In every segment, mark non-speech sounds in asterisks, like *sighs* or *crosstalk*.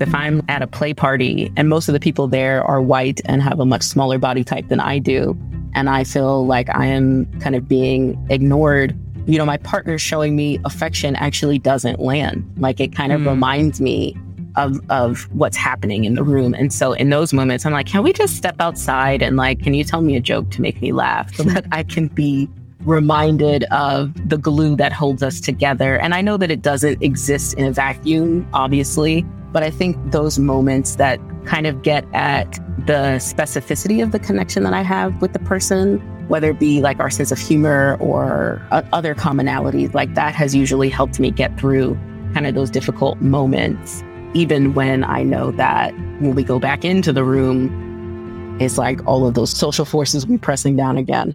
if I'm at a play party and most of the people there are white and have a much smaller body type than I do, and I feel like I am kind of being ignored, you know, my partner showing me affection actually doesn't land. Like it kind of mm. reminds me of of what's happening in the room. And so in those moments, I'm like, can we just step outside and like, can you tell me a joke to make me laugh so that I can be reminded of the glue that holds us together. And I know that it doesn't exist in a vacuum, obviously, but I think those moments that kind of get at the specificity of the connection that I have with the person, whether it be like our sense of humor or other commonalities, like that has usually helped me get through kind of those difficult moments even when I know that when we go back into the room, it's like all of those social forces will be pressing down again.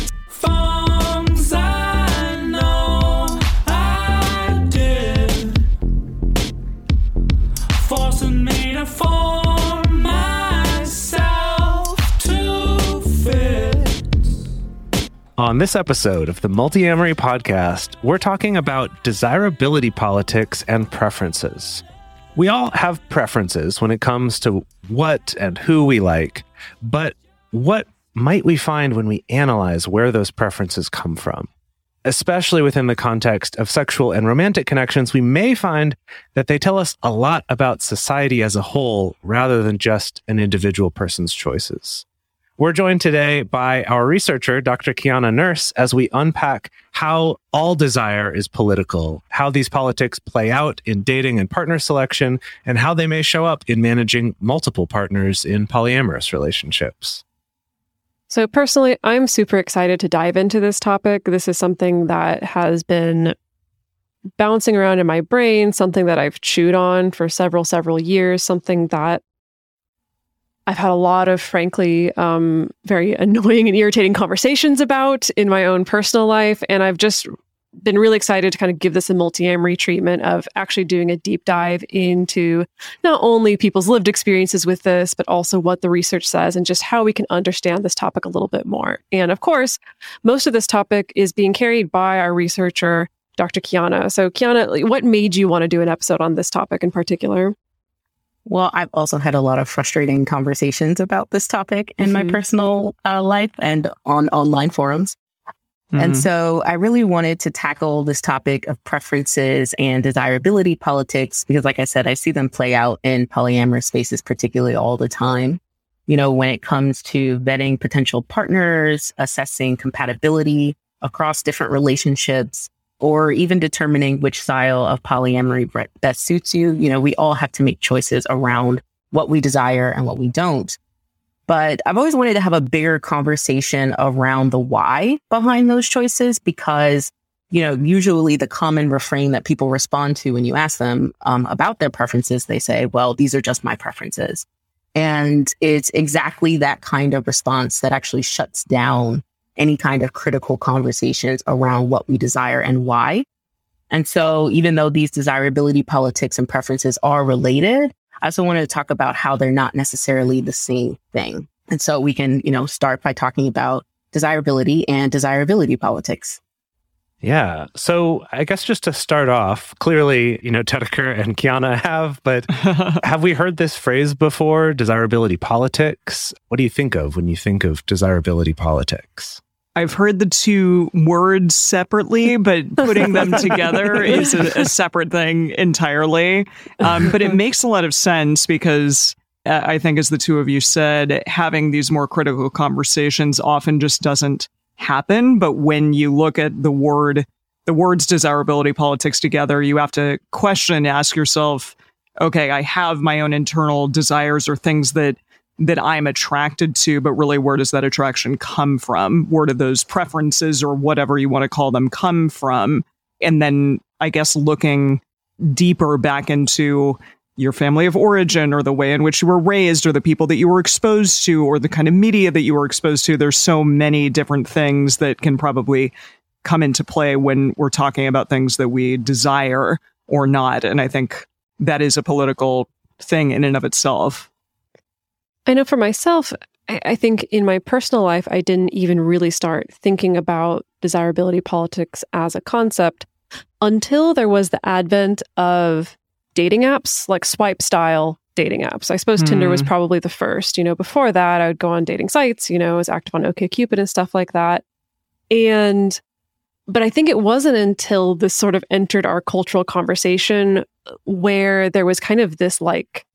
On this episode of the Multiamory podcast, we're talking about desirability politics and preferences. We all have preferences when it comes to what and who we like, but what might we find when we analyze where those preferences come from? Especially within the context of sexual and romantic connections, we may find that they tell us a lot about society as a whole rather than just an individual person's choices. We're joined today by our researcher, Dr. Kiana Nurse, as we unpack how all desire is political, how these politics play out in dating and partner selection, and how they may show up in managing multiple partners in polyamorous relationships. So, personally, I'm super excited to dive into this topic. This is something that has been bouncing around in my brain, something that I've chewed on for several, several years, something that I've had a lot of, frankly, um, very *laughs* annoying and irritating conversations about in my own personal life. And I've just been really excited to kind of give this a multiamory treatment of actually doing a deep dive into not only people's lived experiences with this, but also what the research says and just how we can understand this topic a little bit more. And of course, most of this topic is being carried by our researcher, Dr. Kiana. So, Kiana, what made you want to do an episode on this topic in particular? Well, I've also had a lot of frustrating conversations about this topic in mm-hmm. my personal uh, life and on online forums. Mm-hmm. And so I really wanted to tackle this topic of preferences and desirability politics because, like I said, I see them play out in polyamorous spaces, particularly all the time. You know, when it comes to vetting potential partners, assessing compatibility across different relationships, or even determining which style of polyamory best suits you. You know, we all have to make choices around what we desire and what we don't. But I've always wanted to have a bigger conversation around the why behind those choices because, you know, usually the common refrain that people respond to when you ask them um, about their preferences, they say, well, these are just my preferences. And it's exactly that kind of response that actually shuts down any kind of critical conversations around what we desire and why. And so even though these desirability politics and preferences are related, I also wanted to talk about how they're not necessarily the same thing. And so we can, you know, start by talking about desirability and desirability politics. Yeah. So I guess just to start off, clearly, you know, Dedeker and Kiana have, but *laughs* have we heard this phrase before? Desirability politics? What do you think of when you think of desirability politics? I've heard the two words separately, but putting them *laughs* together is a, a, separate thing entirely. Um, but it makes a lot of sense because uh, I think, as the two of you said, having these more critical conversations often just doesn't happen. But when you look at the word, the words desirability politics together, you have to question ask yourself, okay, I have my own internal desires or things that that I'm attracted to, but really where does that attraction come from? Where do those preferences or whatever you want to call them come from? And then I guess looking deeper back into your family of origin or the way in which you were raised or the people that you were exposed to or the kind of media that you were exposed to. There's so many different things that can probably come into play when we're talking about things that we desire or not. And I think that is a political thing in and of itself. I know for myself, I, think in my personal life, I didn't even really start thinking about desirability politics as a concept until there was the advent of dating apps, like swipe style dating apps. I suppose mm. Tinder was hmm. probably the first. You know, before that, I would go on dating sites, you know, I was active on OKCupid and stuff like that. And, but I think it wasn't until this sort of entered our cultural conversation where there was kind of this like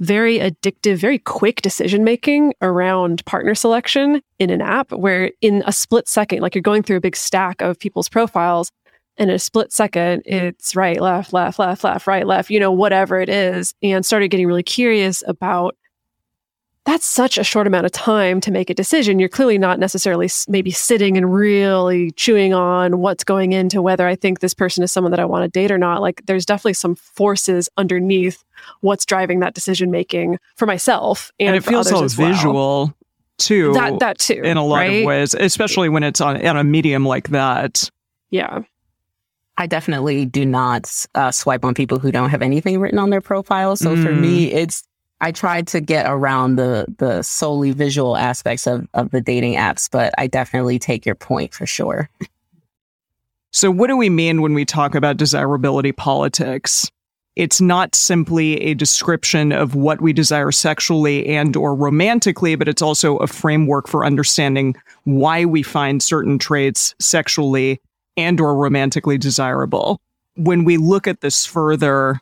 very addictive, very quick decision making around partner selection in an app where in a split second, like you're going through a big stack of people's profiles in a split second, it's right, left, left, left, left, right, left, you know, whatever it is, and started getting really curious about that's such a short amount of time to make a decision. You're clearly not necessarily maybe sitting and really chewing on what's going into whether I think this person is someone that I want to date or not. Like there's definitely some forces underneath what's driving that decision making for myself and, and it feels so visual well. too. That that too in a lot right? of ways, especially when it's on on a medium like that. Yeah. I definitely do not uh, swipe on people who don't have anything written on their profile. So mm. for me, mm. it's I tried to get around the the solely visual aspects of of the dating apps, but I definitely take your point for sure. So what do we mean when we talk about desirability politics? It's not simply a description of what we desire sexually and or romantically, but it's also a framework for understanding why we find certain traits sexually and or romantically desirable. When we look at this further,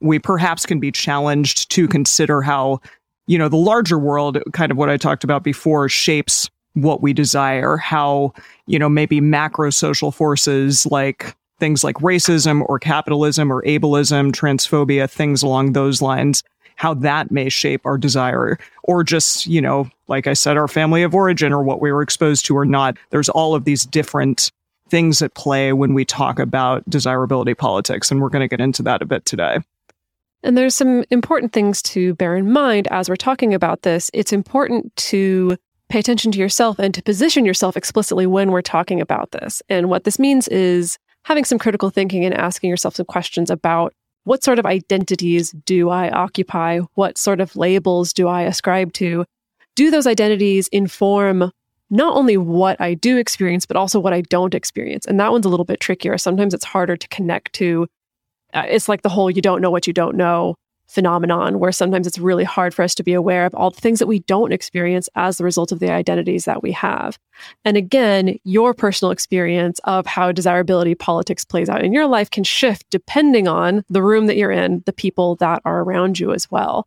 we perhaps can be challenged to consider how, you know, the larger world, kind of what I talked about before, shapes what we desire, how, you know, maybe macro social forces like things like racism or capitalism or ableism, transphobia, things along those lines, how that may shape our desire. Or just, you know, like I said, our family of origin or what we were exposed to or not. There's all of these different things at play when we talk about desirability politics. And we're going to get into that a bit today. And there's some important things to bear in mind as we're talking about this. It's important to pay attention to yourself and to position yourself explicitly when we're talking about this. And what this means is having some critical thinking and asking yourself some questions about what sort of identities do I occupy? What sort of labels do I ascribe to? Do those identities inform not only what I do experience, but also what I don't experience. And that one's a little bit trickier. Sometimes it's harder to connect to. Uh, it's like the whole you don't know what you don't know phenomenon, where sometimes it's really hard for us to be aware of all the things that we don't experience as the result of the identities that we have. And again, your personal experience of how desirability politics plays out in your life can shift depending on the room that you're in, the people that are around you as well.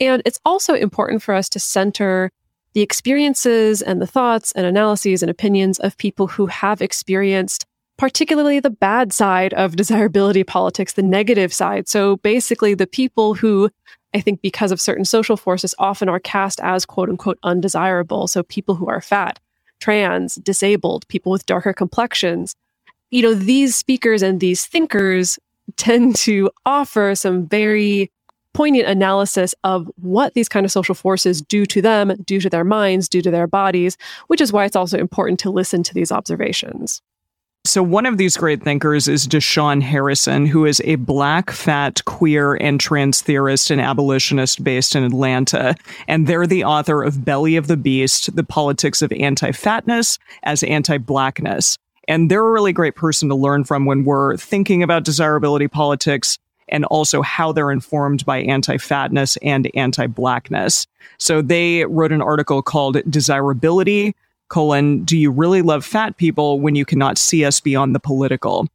And it's also important for us to center the experiences and the thoughts and analyses and opinions of people who have experienced particularly the bad side of *laughs* desirability politics, the negative side. So basically, the people who I think because of certain social forces often are cast as quote unquote undesirable. So people who are fat, trans, disabled, people with darker complexions. You know, these speakers and these thinkers tend to offer some very poignant analysis of what these kind of social forces do to them, do to their minds, do to their bodies, which is why it's also important to listen to these observations. So, one of these great thinkers is Da'Shaun Harrison, who is a black, fat, queer, and trans theorist and abolitionist based in Atlanta. And they're the author of Belly of the Beast The Politics of Anti Fatness as Anti Blackness. And they're a really great person to learn from when we're thinking about desirability politics and also how they're informed by anti fatness and anti blackness. So they wrote an article called Desirability, colon, do you really love fat people when you cannot see us beyond the political?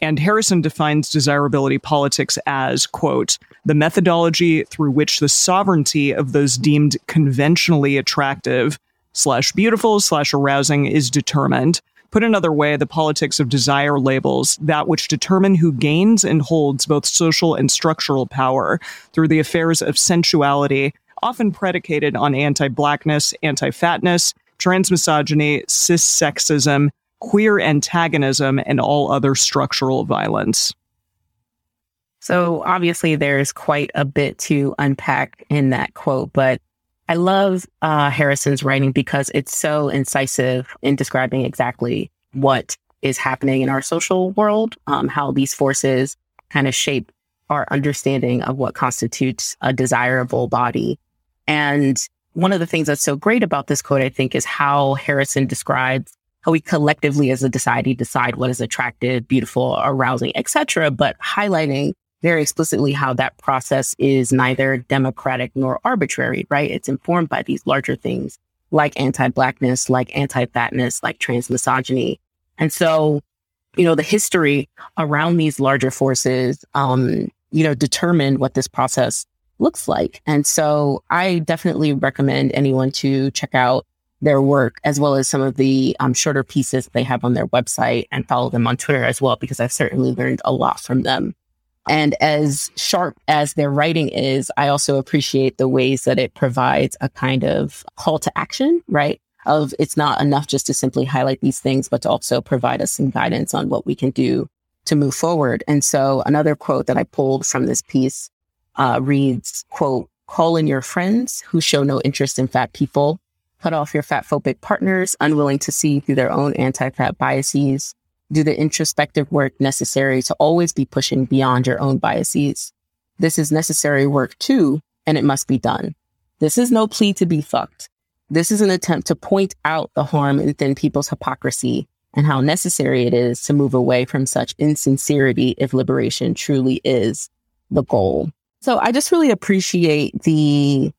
And Harrison defines desirability politics as, quote, the methodology through which the sovereignty of those deemed conventionally attractive slash beautiful slash arousing is determined Put another way, the politics of desire labels that which determine who gains and holds both social and structural power through the affairs of sensuality, often predicated on anti blackness, anti fatness, transmisogyny, cis sexism, queer antagonism, and all other structural violence. So obviously, there's quite a bit to unpack in that quote, but I love uh, Harrison's writing because it's so incisive in describing exactly what is happening in our social world, um, how these forces kind of shape our understanding of what constitutes a desirable body. And one of the things that's so great about this quote, I think, is how Harrison describes how we collectively as a society decide what is attractive, beautiful, arousing, etc., but highlighting very explicitly how that process is neither democratic nor arbitrary, right? It's informed by these larger things like anti-blackness, like anti-fatness, like trans misogyny. And so, you know, the history around these larger forces, um, you know, determine what this process looks like. And so I definitely recommend anyone to check out their work as well as some of the um, shorter pieces they have on their website and follow them on Twitter as well, because I've certainly learned a lot from them. And as sharp as their writing is, I also appreciate the ways that it provides a kind of call to action, right? Of it's not enough just to simply highlight these things, but to also provide us some guidance on what we can do to move forward. And so another quote that I pulled from this piece uh, reads, quote, call in your friends who show no interest in fat people, cut off your fat phobic partners unwilling to see through their own anti-fat biases, do the introspective work necessary to always be pushing beyond your own biases. This is necessary work too, and it must be done. This is no plea to be fucked. This is an attempt to point out the harm within people's hypocrisy and how necessary it is to move away from such insincerity if liberation truly is the goal. So I just really appreciate the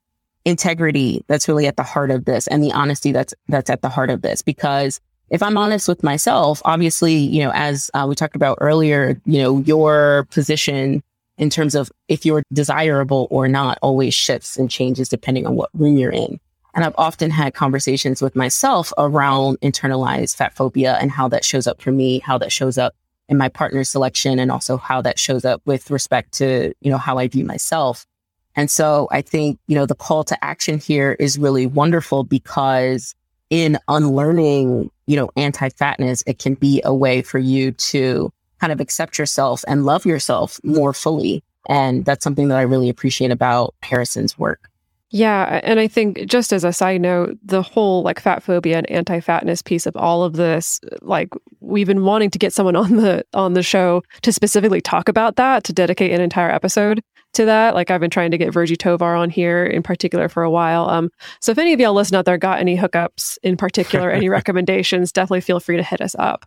integrity that's really at the heart of this and the honesty that's that's at the heart of this because if I'm honest with myself, obviously, you know, as uh, we talked about earlier, you know, your position in terms of if you're desirable or not always shifts and changes depending on what room you're in. And I've often had conversations with myself around internalized fat phobia and how that shows up for me, how that shows up in my partner selection, and also how that shows up with respect to, you know, how I view myself. And so I think, you know, the call to action here is really wonderful because in unlearning, you know, anti-fatness, it can be a way for you to kind of accept yourself and love yourself more fully. And that's something that I really appreciate about Harrison's work. Yeah. And I think just as a side note, the whole like fat phobia and anti-fatness piece of all of this, like we've been wanting to get someone on the on the show to specifically talk about that, to dedicate an entire episode to that. Like I've been trying to get Virgie Tovar on here in particular for a while. Um, so if any of y'all listen out there got any hookups in particular, any *laughs* recommendations, definitely feel free to hit us up.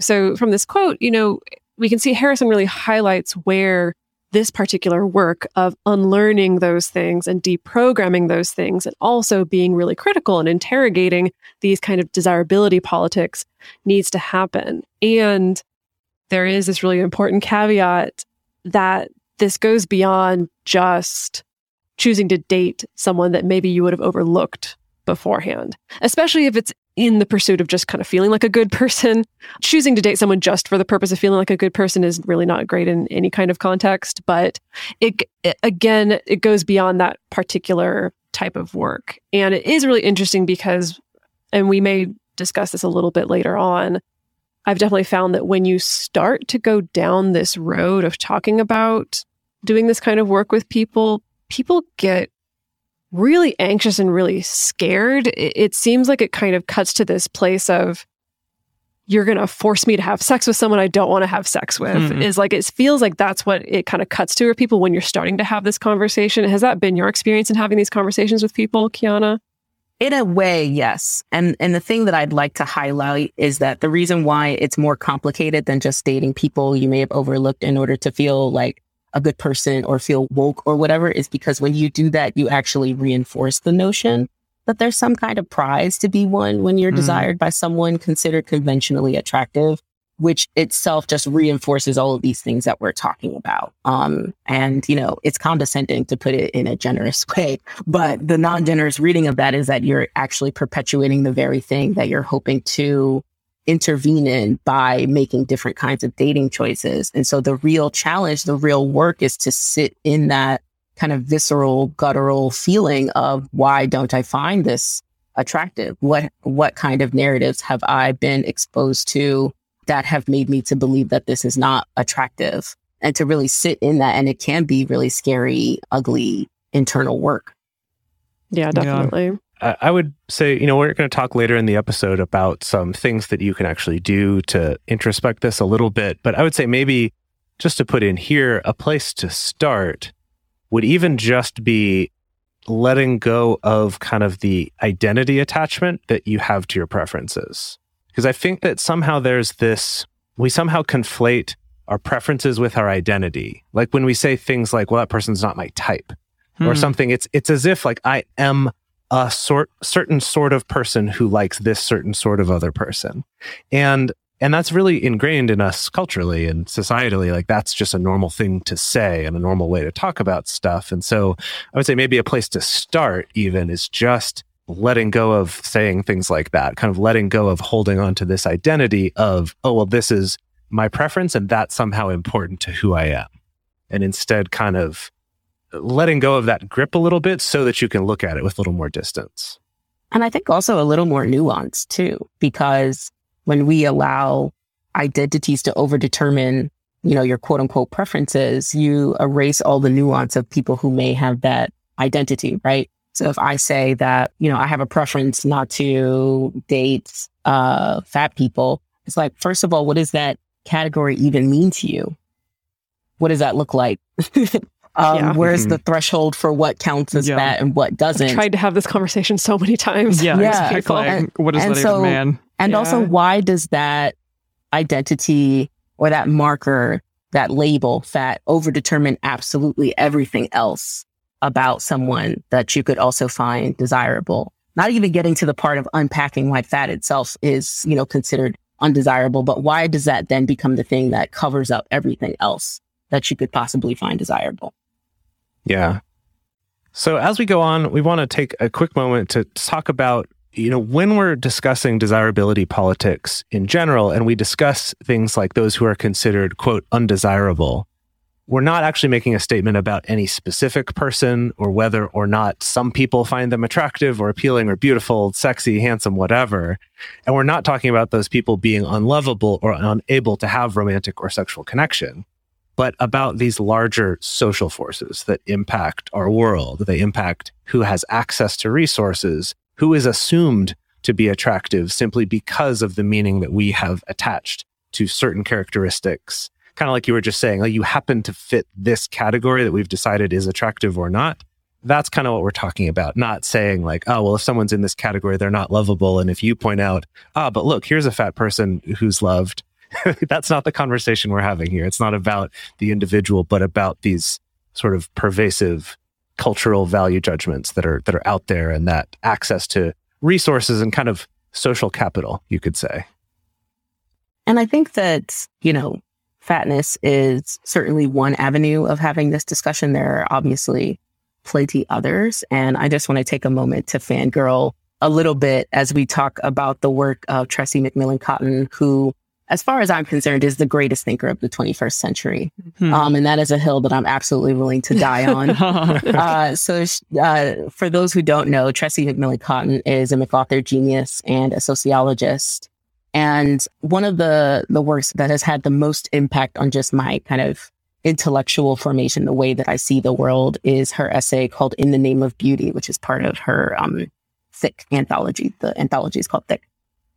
So from this quote, you know, we can see Harrison really highlights where this particular work of unlearning those things and deprogramming those things and also being really critical and interrogating these kind of desirability politics needs to happen. And there is this really important caveat that this goes beyond just choosing to date someone that maybe you would have overlooked beforehand, especially if it's in the pursuit of just kind of feeling like a good person. *laughs* Choosing to date someone just for the purpose of feeling like a good person is really not great in any kind of context, but it, it again, it goes beyond that particular type of work. And it is really interesting because, and we may discuss this a little bit later on, I've definitely found that when you start to go down this road of talking about doing this kind of work with people, people get really anxious and really scared. It, seems like it kind of cuts to this place of, you're going to force me to have sex with someone I don't want to have sex with mm-hmm. is like, it feels like that's what it kind of cuts to for people when you're starting to have this conversation. Has that been your experience in having these conversations with people, Kiana? In a way, yes. And and the thing that I'd like to highlight is that the reason why it's more complicated than just dating people you may have overlooked in order to feel like a good person or feel woke or whatever is because when you do that, you actually reinforce the notion that there's some kind of prize to be won when you're mm. desired by someone considered conventionally attractive, which itself just reinforces all of these things that we're talking about. Um, and, you know, it's condescending to put it in a generous *laughs* way, but the non generous reading of that is that you're actually perpetuating the very thing that you're hoping to intervene in by making different kinds of dating choices. And so the real challenge, the real work is to sit in that kind of visceral, guttural feeling of why don't I find this attractive? What, what kind of narratives have I been exposed to that have made me to believe that this is not attractive and to really sit in that. And it can be really scary, ugly internal work. Yeah, definitely. Yeah. I, I would say, you know, we're going to talk later in the episode about some things that you can actually do to introspect this a little bit. But I would say maybe just to put in here, a place to start would even just be letting go of kind of the identity attachment that you have to your preferences. Because I think that somehow there's this, we somehow conflate our preferences with our identity. Like when we say things like, well, that person's not my type hmm. or something, it's, it's as if like I am a sort, certain sort of person who likes this certain sort of other person. And and that's really ingrained in us culturally and societally like that's just a normal thing to say and a normal way to talk about stuff and so i would say maybe a place to start even is just letting go of saying things like that kind of letting go of holding on to this identity of oh well this is my preference and that's somehow important to who i am and instead kind of letting go of that grip a little bit so that you can look at it with a little more distance and i think also a little more nuance too because when we allow identities to overdetermine, you know, your quote unquote preferences, you erase all the nuance of people who may have that identity, right? So if I say that, you know, I have a preference not to date uh, fat people, it's like, first of all, what does that category even mean to you? What does that look like? *laughs* Um, yeah. Where's mm-hmm. the threshold for what counts as yeah. fat and what doesn't? I've tried to have this conversation so many times. Yeah, yeah. exactly. And, what is that so, man? And yeah. also, why does that identity or that marker, that label, fat, overdetermine absolutely everything else about someone that you could also find desirable? Not even getting to the part of unpacking why fat itself is, you know, considered undesirable, but why does that then become the thing that covers up everything else that you could possibly find desirable? Yeah. So as we go on, we want to take a quick moment to talk about you know, when we're discussing desirability politics in general, and we discuss things like those who are considered, quote, undesirable, we're not actually making a statement about any specific person or whether or not some people find them attractive or appealing or beautiful, sexy, handsome, whatever. And we're not talking about those people being unlovable or unable to have romantic or sexual connection, but about these larger social forces that impact our world. They impact who has access to resources, who is assumed to be attractive simply because of the meaning that we have attached to certain characteristics. Kind of like you were just saying, like you happen to fit this category that we've decided is attractive or not. That's kind of what we're talking about, not saying like, oh, well, if someone's in this category, they're not lovable. And if you point out, ah, oh, but look, here's a fat person who's loved. *laughs* That's not the conversation we're having here. It's not about the individual, but about these sort of pervasive cultural value judgments that are that are out there and that access to resources and kind of social capital, you could say. And I think that, you know, fatness is certainly one avenue of having this discussion. There are obviously plenty others. And I just want to take a moment to fangirl a little bit as we talk about the work of Tressie McMillan Cottom, who as far as I'm concerned, is the greatest thinker of the 21st century. Hmm. Um, and that is a hill that I'm absolutely willing to die on. *laughs* uh, so, uh, for those who don't know, Tressie McMillan Cottom is a MacArthur genius and a sociologist. And one of the, the works that has had the most impact on just my kind of intellectual formation, the way that I see the world, is her essay called In the Name of Beauty, which is part of her um, Thick anthology. The anthology is called Thick.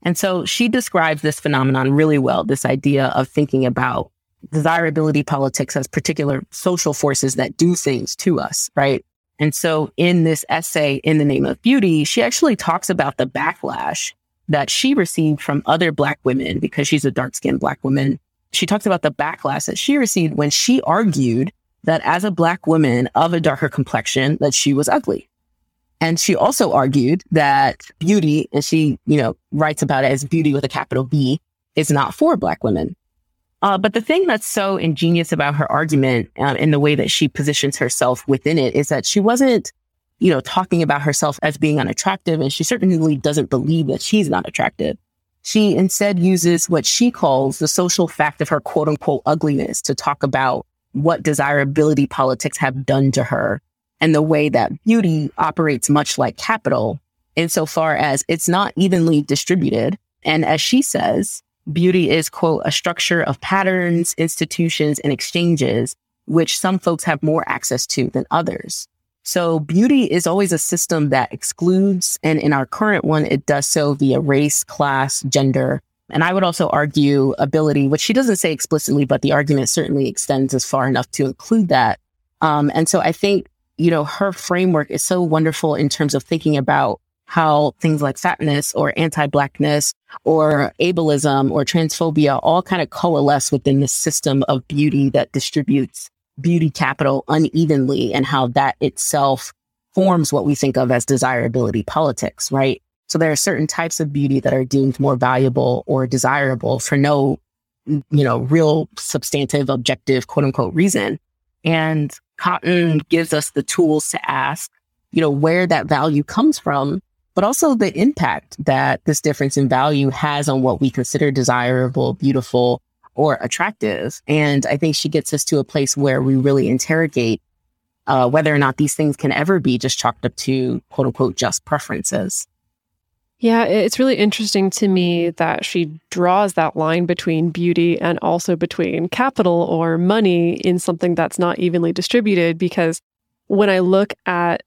And so she describes this phenomenon really well, this idea of thinking about desirability politics as particular social forces that do things to us, right? And so in this essay, In the Name of Beauty, she actually talks about the backlash that she received from other Black women because she's a dark skinned Black woman. She talks about the backlash that she received when she argued that as a Black woman of a darker complexion, that she was ugly. And she also argued that beauty, and she, you know, writes about it as beauty with a capital B, is not for Black women. Uh, but the thing that's so ingenious about her argument um, in the way that she positions herself within it is that she wasn't, you know, talking about herself as being unattractive. And she certainly doesn't believe that she's not attractive. She instead uses what she calls the social fact of her quote unquote ugliness to talk about what desirability politics have done to her and the way that beauty operates much like capital insofar as it's not evenly distributed. And as she says, beauty is, quote, a structure of patterns, institutions, and exchanges, which some folks have more access to than others. So beauty is always a system that excludes. And in our current one, it does so via race, class, gender. And I would also argue ability, which she doesn't say explicitly, but the argument certainly extends as far enough to include that. Um, and so I think, you know, her framework is so wonderful in terms of thinking about how things like fatness or anti-blackness or ableism or transphobia all kind of coalesce within this system of beauty that distributes beauty capital unevenly and how that itself forms what we think of as desirability politics, right? So there are certain types of beauty that are deemed more valuable or desirable for no, you know, real substantive, objective, quote unquote reason. And Cottom gives us the tools to ask, you know, where that value comes from, but also the impact that this difference in value has on what we consider desirable, beautiful, or attractive. And I think she gets us to a place where we really interrogate uh, whether or not these things can ever be just chalked up to quote unquote just preferences. Yeah, it's really interesting to me that she draws that line between beauty and also between capital or money in something that's not evenly distributed. Because when I look at,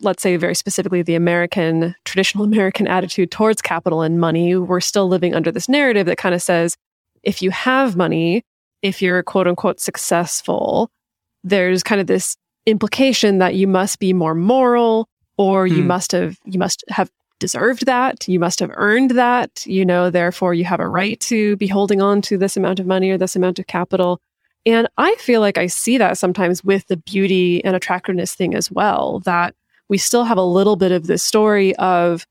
let's say, very specifically, the American, traditional *laughs* American attitude towards capital and money, we're still living under this narrative that kind of says if you have money, if you're quote unquote successful, there's kind of this implication that you must be more moral or you hmm. must have you must have deserved that you must have earned that you know therefore you have a right to be holding on to this amount of money or this amount of capital and i feel like i see that sometimes with the beauty and attractiveness thing as well that we still have a little bit of this story of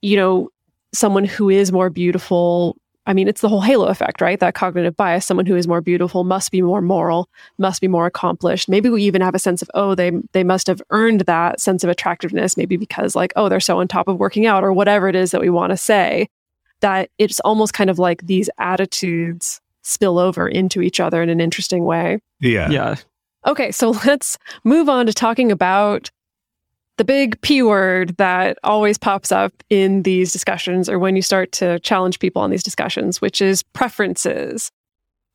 you know someone who is more beautiful I mean, it's the whole halo effect, right? That cognitive bias. Someone who is more beautiful must be more moral, must be more accomplished. Maybe we even have a sense of, oh, they they must have earned that sense of attractiveness, maybe because like, oh, they're so on top of working out or whatever it is that we want to say. That it's almost kind of like these attitudes spill over into each other in an interesting way. Yeah. Yeah. Okay, so *laughs* let's move on to talking about the big P word that always pops up in these discussions or when you start to challenge people on these discussions, which is preferences.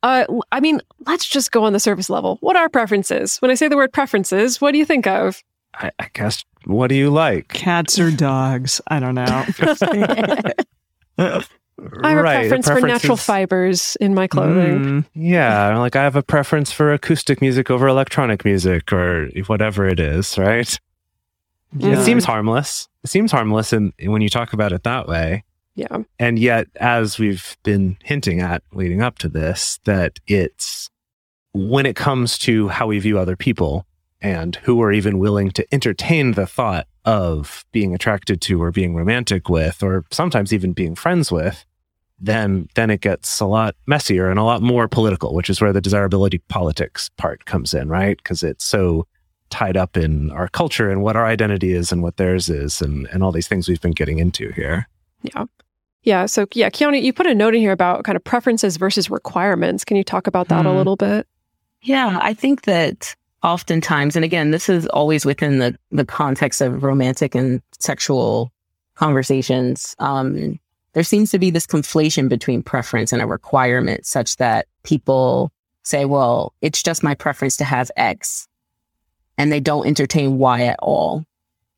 Uh, I mean, let's just go on the surface level. What are preferences? When I say the word preferences, what do you think of? I, I guess, what do you like? Cats or dogs? I don't know. *laughs* *laughs* I have right, a preference for natural fibers in my clothing. Mm, yeah, like I have a preference for acoustic music over electronic music or whatever it is, right? Yeah. It seems harmless. It seems harmless and when you talk about it that way. Yeah. And yet, as we've been hinting at leading up to this, that it's when it comes to how we view other people and who are even willing to entertain the thought of being attracted to or being romantic with, or sometimes even being friends with, then then it gets a lot messier and a lot more political, which is where the desirability politics part comes in, right? Because it's so tied up in our culture and what our identity is and what theirs is and, and all these things we've been getting into here. Yeah. Yeah. So, yeah, Kiana, you put a note in here about kind of preferences versus requirements. Can you talk about that hmm. a little bit? Yeah. I think that oftentimes, and again, this is always within the, the context of romantic and sexual conversations, um, there seems to be this conflation between preference and a requirement such that people say, well, it's just my preference to have X and they don't entertain why at all.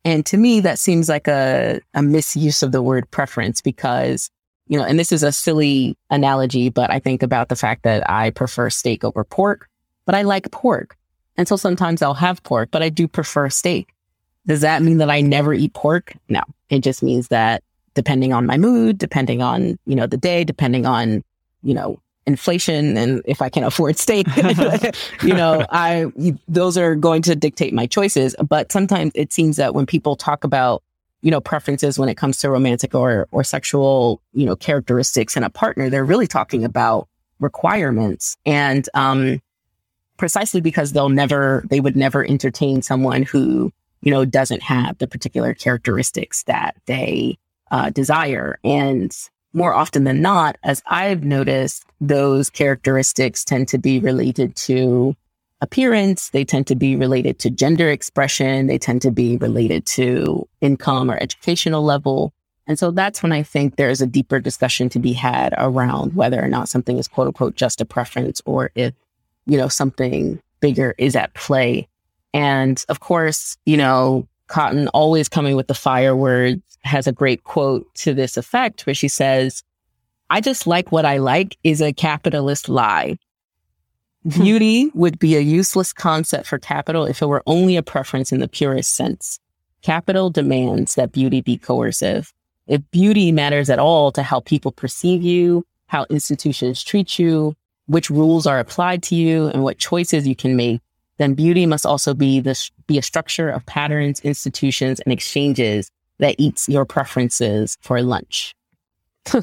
And to me, that seems like a, a misuse of the word preference because, you know, and this is a silly analogy, but I think about the fact that I prefer steak over pork, but I like pork. And so sometimes I'll have pork, but I do prefer steak. Does that mean that I never eat pork? No, it just means that depending on my mood, depending on, you know, the day, depending on, you know, inflation and if I can afford steak, *laughs* you know, I, those are going to dictate my choices. But sometimes it seems that when people talk about, you know, preferences when it comes to romantic or, or sexual, you know, characteristics in a partner, they're really talking about requirements. And, um, precisely because they'll never, they would never entertain someone who, you know, doesn't have the particular characteristics that they, uh, desire. And more often than not, as I've noticed, those characteristics tend to be related to appearance. They tend to be related to gender expression. They tend to be related to income or educational level. And so that's when I think there's a deeper discussion to be had around whether or not something is quote unquote just a preference or if, you know, something bigger is at play And of course, you know, Cottom always coming with the fire words has a great quote to this effect where she says, I just like what I like is a capitalist lie. *laughs* Beauty would be a useless concept for capital if it were only a preference in the purest sense. Capital demands that beauty be coercive. If beauty matters at all to how people perceive you, how institutions treat you, which rules are applied to you, and what choices you can make, then beauty must also be this be a structure of patterns, institutions, and exchanges that eats your preferences for lunch. *laughs*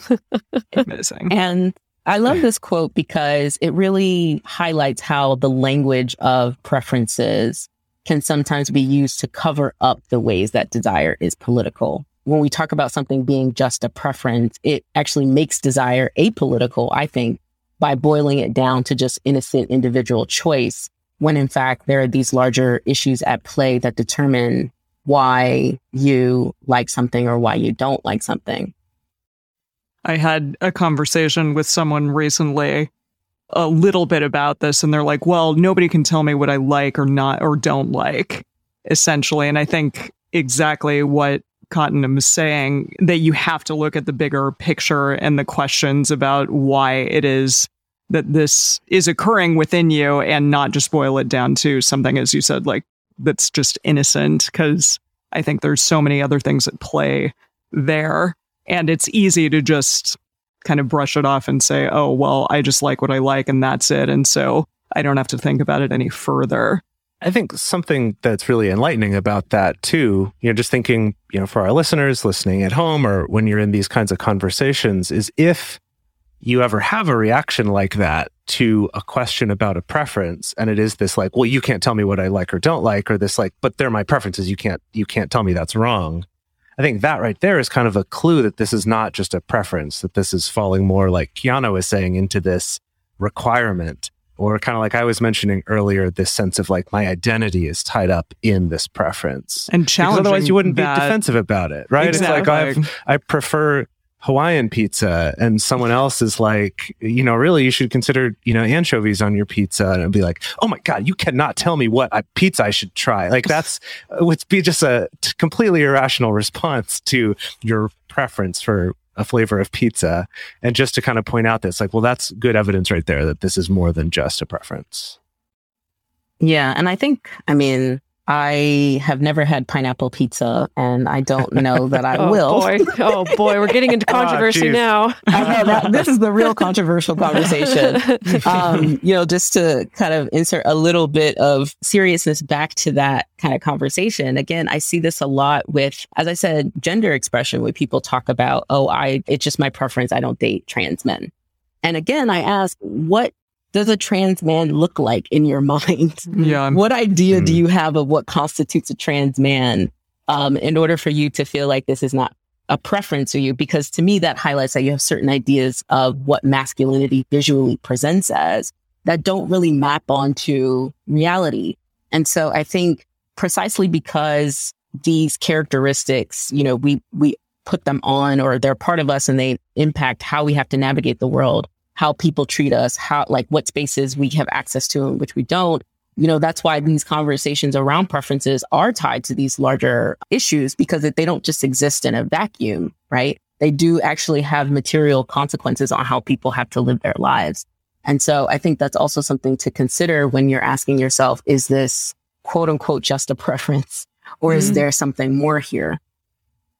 Amazing. And I love this quote because it really highlights how the language of preferences can sometimes be used to cover up the ways that desire is political. When we talk about something being just a preference, it actually makes desire apolitical, I think, by boiling it down to just innocent individual choice, when in fact there are these larger issues at play that determine why you like something or why you don't like something. I had a conversation with someone recently a little bit about this and they're like, well, nobody can tell me what I like or not or don't like, essentially. And I think exactly what Cottom was saying that you have to look at the bigger picture and the questions about why it is that this is occurring within you and not just boil it down to something, as you said, like that's just innocent. Cause I think there's so many other things at play there. And it's easy to just kind of brush it off and say, oh, well, I just like what I like and that's it. And so I don't have to think about it any further. I think something that's really enlightening about that too, you know, just thinking, you know, for our listeners listening at home or when you're in these kinds of conversations is if you ever have a reaction like that to a question about a preference and it is this like, well, you can't tell me what I like or don't like, or this like, but they're my preferences. You can't, you can't tell me that's wrong. I think that right there is kind of a clue that this is not just a preference, that this is falling more like Kiana was saying into this requirement, or kind of like I was mentioning earlier, this sense of like my identity is tied up in this preference. And challenging. otherwise, you wouldn't that. be defensive about it, right? Exactly. It's like i I prefer Hawaiian pizza and someone else is like, you know, really you should consider, you know, anchovies on your pizza and it'd be like, oh my God, you cannot tell me what pizza I should try. Like that's uh, would be just a completely irrational response to your preference for a flavor of pizza. And just to kind of point out this, like, well, that's good evidence right there that this is more than just a preference. Yeah. And I think, I mean, I have never had pineapple pizza, and I don't *laughs* know that I oh, will. Boy. Oh boy, we're getting into Oh, *laughs* controversy geez. now. I know that this is the real controversial *laughs* conversation. Um, you know, just to kind of insert a little bit of seriousness back to that kind of conversation. Again, I see this a lot with, as I said, gender expression, when people talk about, oh, I, it's just my preference. I don't date trans men. And again, I ask, what does a trans man look like in your *laughs* mind? Yeah. What idea do Mm. you have of what constitutes a trans man um, in order for you to feel like this is not a preference for you? Because to me, that highlights that you have certain ideas of what masculinity visually presents as that don't really map onto reality. And so I think precisely because these characteristics, you know, we, we put them on or they're part of us and they impact how we have to navigate the world, how people treat us, how, like what spaces we have access to and which we don't. You know, that's why these conversations around preferences are tied to these larger issues because they don't just exist in a vacuum, right? They do actually have material consequences on how people have to live their lives. And so I think that's also something to consider when you're asking yourself, is this quote unquote just a preference or is Mhm. there something more here?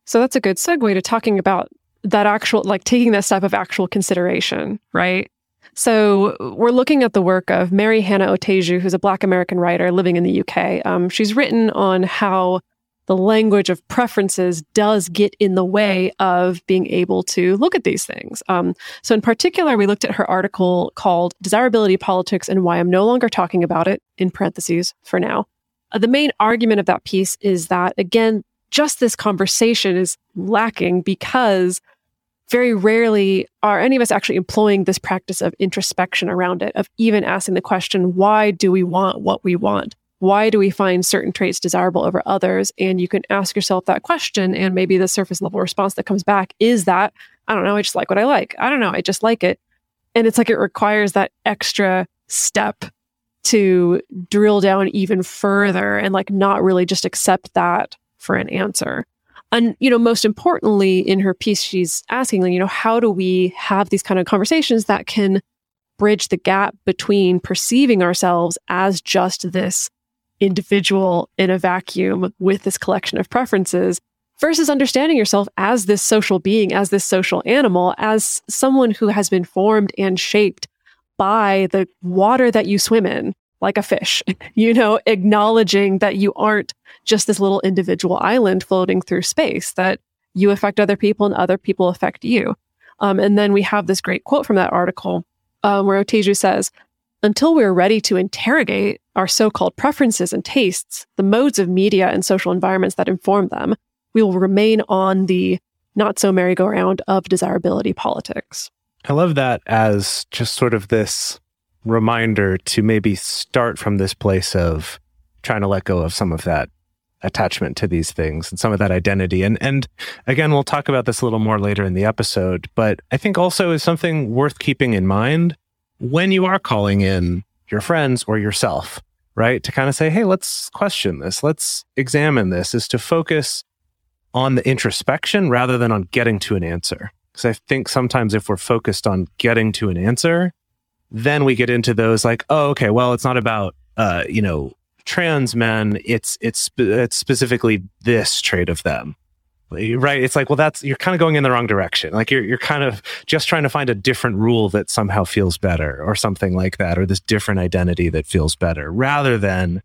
So that's a good segue to talking about that actual, like taking that step of actual consideration, right? So we're looking at the work of Mary Hannah Oteju, who's a Black American writer living in the UK. Um, she's written on how the language of preferences does get in the way of being able to look at these things. Um, so, in particular, we looked at her article called Desirability Politics and Why I'm No Longer Talking About It, in parentheses for now. Uh, the main argument of that piece is that, again, just this conversation is lacking because very rarely are any of us actually employing this practice of introspection around it, of even asking the question, why do we want what we want? Why do we find certain traits desirable over others? And you can ask yourself that question, and maybe the surface level response that comes back is that, I don't know, I just like what I like. I don't know, I just like it. And it's like it requires that extra step to drill down even further and like not really just accept that for an answer. And, you know, most importantly, in her piece, she's asking, you know, how do we have these kind of conversations that can bridge the gap between perceiving ourselves as just this individual in a vacuum with this collection of preferences versus understanding yourself as this social being, as this social animal, as someone who has been formed and shaped by the water that you swim in, like a fish, *laughs* you know, acknowledging that you aren't just this little individual island floating through space, that you affect other people and other people affect you. Um, and then we have this great quote from that article um, where Oteju says, until we're ready to interrogate our so called preferences and tastes, the modes of media and social environments that inform them, we will remain on the not so merry-go-round of desirability politics. I love that as just sort of this reminder to maybe start from this place of trying to let go of some of that attachment to these things and some of that identity. And and again, we'll talk about this a little more later in the episode, but I think also is something worth keeping in mind when you are calling in your friends or yourself, right? To kind of say, hey, let's question this, let's examine this, is to focus on the introspection rather than on getting to an answer. Because I think sometimes if we're focused on getting to an answer, then we get into those like, oh, okay, well, it's not about, uh, you know, trans men. It's, it's, it's specifically this trait of them. Right. It's like, well, that's, you're kind of going in the wrong direction. Like you're, you're kind of just trying to find a different rule that somehow feels better or something like that, or this different identity that feels better rather than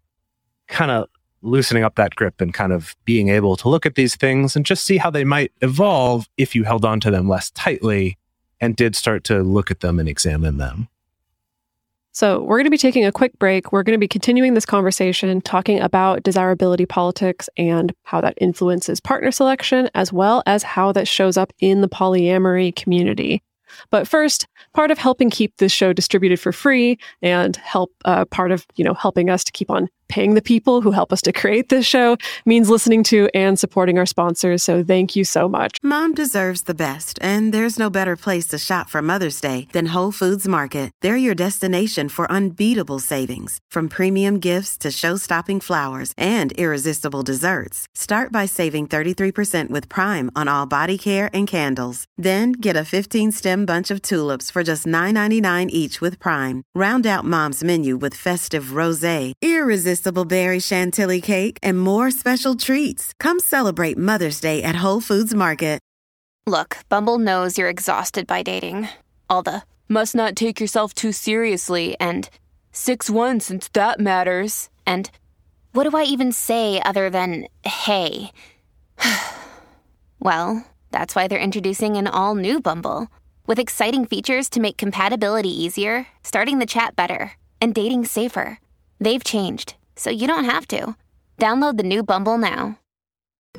kind of loosening up that grip and kind of being able to look at these things and just see how they might evolve if you held on to them less tightly and did start to look at them and examine them. So, we're going to be taking a quick break. We're going to be continuing this conversation, talking about desirability politics and how that influences partner selection, as well as how that shows up in the polyamory community. But first, part of helping keep this show distributed for free and help uh, part of you know helping us to keep on paying the people who help us to create this show means listening to and supporting our sponsors. So thank you so much. Mom deserves the best, and there's no better place to shop for Mother's Day than Whole Foods Market. They're your destination for unbeatable savings, from premium gifts to show-stopping flowers and irresistible desserts. Start by saving 33% with Prime on all body care and candles. Then get a 15-stem bunch of tulips for just $9.99 each with Prime. Round out Mom's menu with festive rosé, irresistible irresistible berry chantilly cake, and more special treats. Come celebrate Mother's Day at Whole Foods Market. Look, Bumble knows you're exhausted by dating. All the must not take yourself too seriously and 6 1 since that matters. And what do I even say other than hey? *sighs* well, that's why they're introducing an all new Bumble with exciting features to make compatibility easier, starting the chat better, and dating safer. They've changed so you don't have to. Download the new Bumble now.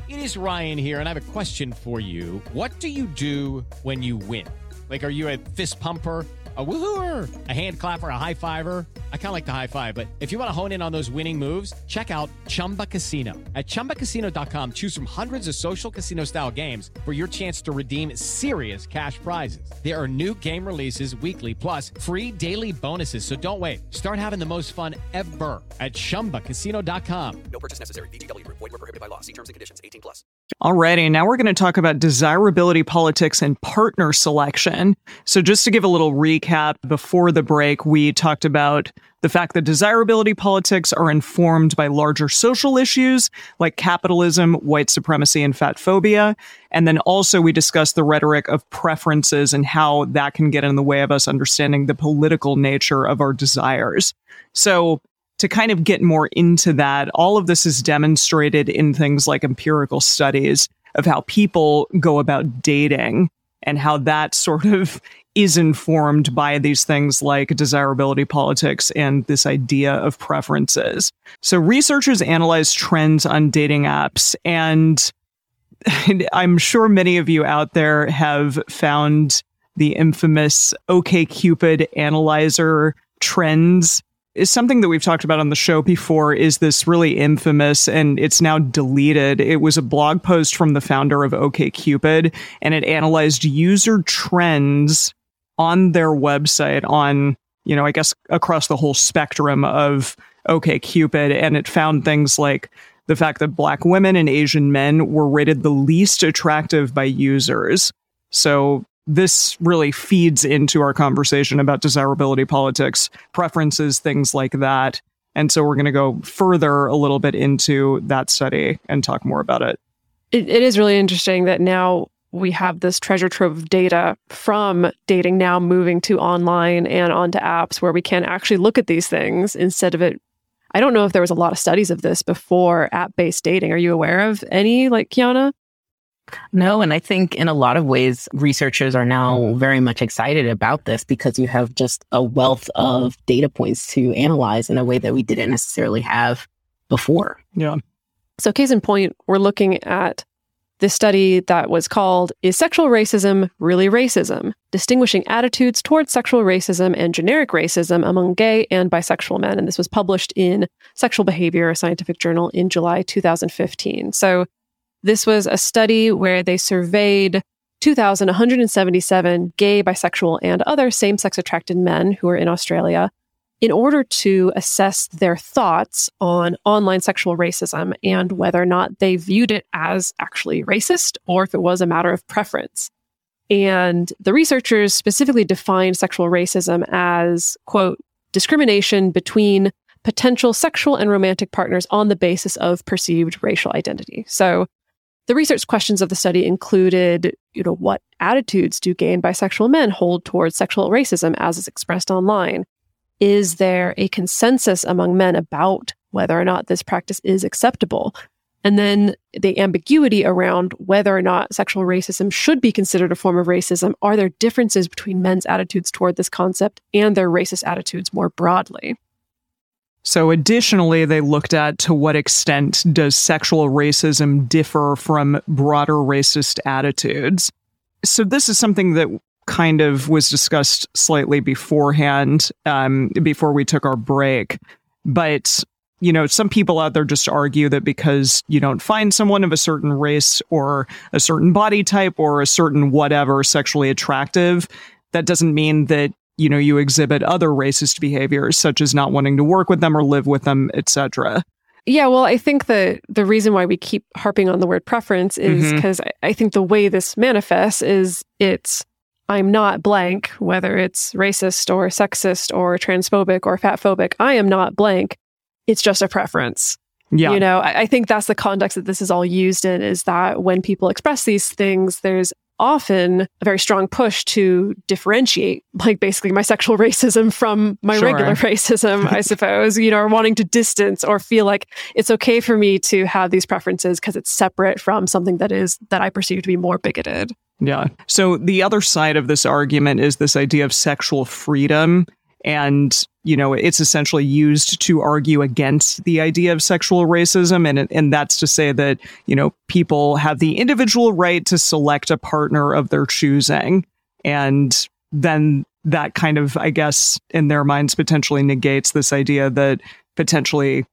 It is Ryan here, and I have a question for you. What do you do when you win? Like, are you a fist pumper? A woohooer, a hand clapper, a high fiver. I kind of like the high five, but if you want to hone in on those winning moves, check out Chumba Casino. At ChumbaCasino.com, choose from hundreds of social casino style games for your chance to redeem serious cash prizes. There are new game releases weekly, plus free daily bonuses. So don't wait. Start having the most fun ever at ChumbaCasino.com. No purchase necessary. VGW. Void were prohibited by law. See terms and conditions. 18 plus. Alrighty, now we're going to talk about desirability politics and partner selection. So just to give a little recap, recap, before the break, we talked about the fact that desirability politics are informed by larger social issues like capitalism, white supremacy, and fat phobia. And then also we discussed the rhetoric of preferences and how that can get in the way of us understanding the political nature of our desires. So to kind of get more into that, all of this is demonstrated in things like empirical studies of how people go about dating and how that *laughs* sort of is informed by these things like desirability politics and this idea of preferences. So researchers analyze trends on dating apps and *laughs* I'm sure many of you out there have found the infamous OKCupid analyzer trends is something that we've talked about on the show before is this really infamous and it's now deleted. It was a blog post from the founder of OKCupid and it analyzed user trends on their website on you know, I guess across the whole spectrum of OK Cupid, and it found things like the fact that black women and Asian men were rated the least attractive by users. So this really feeds into our conversation about desirability politics, preferences, things like that. And so we're going to go further a little bit into that study and talk more about it. it. It is really interesting that now we have this treasure trove of data from dating now moving to online and onto apps where we can actually look at these things instead of it. I don't know if there was a lot of studies of this before app based dating. Are you aware of any, like Kiana? No, and I think in a lot of ways, researchers are now very much excited about this because you have just a wealth of data points to analyze in a way that we didn't necessarily have before. Yeah. So, case in point, we're looking at this study that was called Is Sexual Racism Really Racism? Distinguishing Attitudes Towards Sexual Racism and Generic Racism Among Gay and Bisexual Men. And this was published in Sexual Behavior, a scientific journal, in July 2015. So, this was a study where they surveyed 2,177 gay, bisexual, and other same sex attracted men who were in Australia in order to assess their thoughts on online sexual racism and whether or not they viewed it as actually racist or if it was a matter of preference. And the researchers specifically defined sexual racism as, quote, discrimination between potential sexual and romantic partners on the basis of perceived racial identity. So the research questions of the study included, you know, what attitudes do gay and bisexual men hold towards sexual racism as is expressed online? Is there a consensus among men about whether or not this practice is acceptable? And then the ambiguity around whether or not sexual racism should be considered a form of racism. Are there differences between men's attitudes toward this concept and their racist attitudes more broadly? So, additionally, they looked at to what extent does sexual racism differ from broader racist attitudes. So, this is something that kind of was discussed slightly beforehand, um, before we took our break. But, you know, some people out there just argue that because you don't find someone of a certain race or a certain body type or a certain whatever sexually attractive, that doesn't mean that you know you exhibit other racist behaviors such as not wanting to work with them or live with them etc yeah well i think the the reason why we keep harping on the word preference is because mm-hmm. I, I think the way this manifests is it's i'm not blank whether it's racist or sexist or transphobic or fatphobic i am not blank it's just a preference yeah. You know, I, I, think that's the context that this is all used in is that when people express these things, there's often a very strong push to differentiate, like basically my sexual *laughs* racism from my sure. regular *laughs* racism, I suppose, you know, or wanting to distance or feel like it's okay for me to have these preferences because it's separate from something that is, that I perceive to be more bigoted. Yeah. So the other side of this argument is this idea of sexual freedom. And you know, it's essentially used to argue against the idea of sexual racism. And, and that's to say that, you know, people have the individual right to select a partner of their choosing. And then that kind of, I guess, in their minds potentially negates this idea that potentially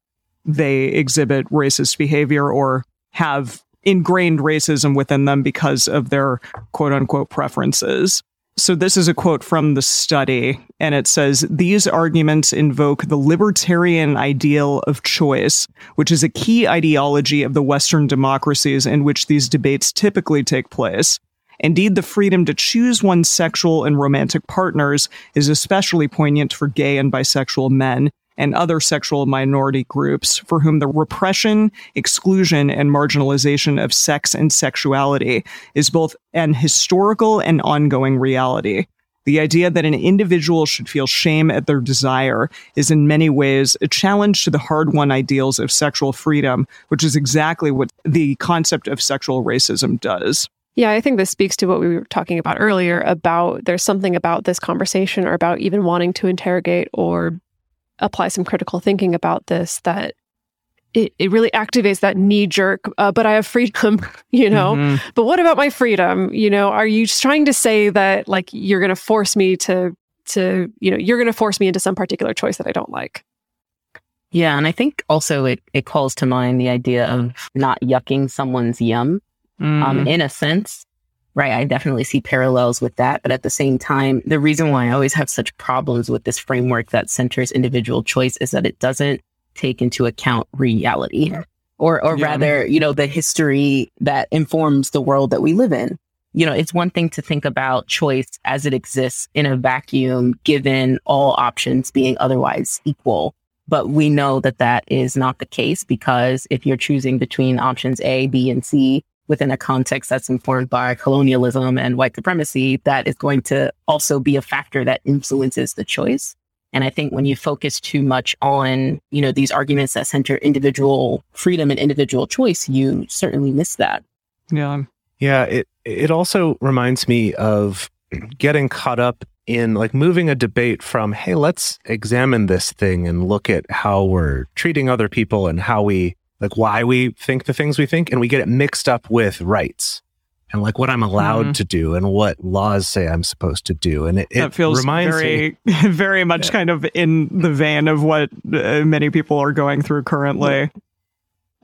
they exhibit racist behavior or have ingrained racism within them because of their quote unquote preferences. So, this is a quote from the study, and it says These arguments invoke the libertarian ideal of choice, which is a key ideology of the Western democracies in which these debates typically take place. Indeed, the freedom to choose one's sexual and romantic partners is especially poignant for gay and bisexual men, and other sexual minority groups for whom the repression, exclusion, and marginalization of sex and sexuality is both an historical and ongoing reality. The idea that an individual should feel shame at their desire is in many ways a challenge to the hard won ideals of sexual freedom, which is exactly what the concept of sexual racism does. Yeah, I think this speaks to what we were talking about earlier about there's something about this conversation or about even wanting to interrogate or apply some critical thinking about this that it, it really activates that knee jerk, uh, but I have freedom, *laughs* you know? Mm-hmm. But what about my freedom? You know, are you trying to say that like you're going to force me to, to, you know, you're going to force me into some particular choice that I don't like? Yeah. And I think also it, it calls to mind the idea of not yucking someone's yum. Um, mm. Um, in a sense, right? I definitely see parallels with that. But at the same time, the reason why I always have such problems with this framework that centers individual choice is that it doesn't take into account reality or, or yeah. rather, you know, the history that informs the world that we live in. You know, it's one thing to think about choice as it exists in a vacuum, given all options being otherwise equal. But we know that that is not the case because if you're choosing between options A, B, and C, within a context that's informed by colonialism and white supremacy, that is going to also be a factor that influences the choice. And I think when you focus too much on, you know, these arguments that center individual freedom and individual choice, you certainly miss that. Yeah. Yeah. It, it also reminds me of getting caught up in like moving a debate from, hey, let's examine this thing and look at how we're treating other people and how we like why we think the things we think, and we get it mixed up with rights and like what I'm allowed mm-hmm. to do and what laws say I'm supposed to do. And it, it feels reminds very, me, *laughs* very much yeah. kind of in the vein of what uh, many people are going through currently.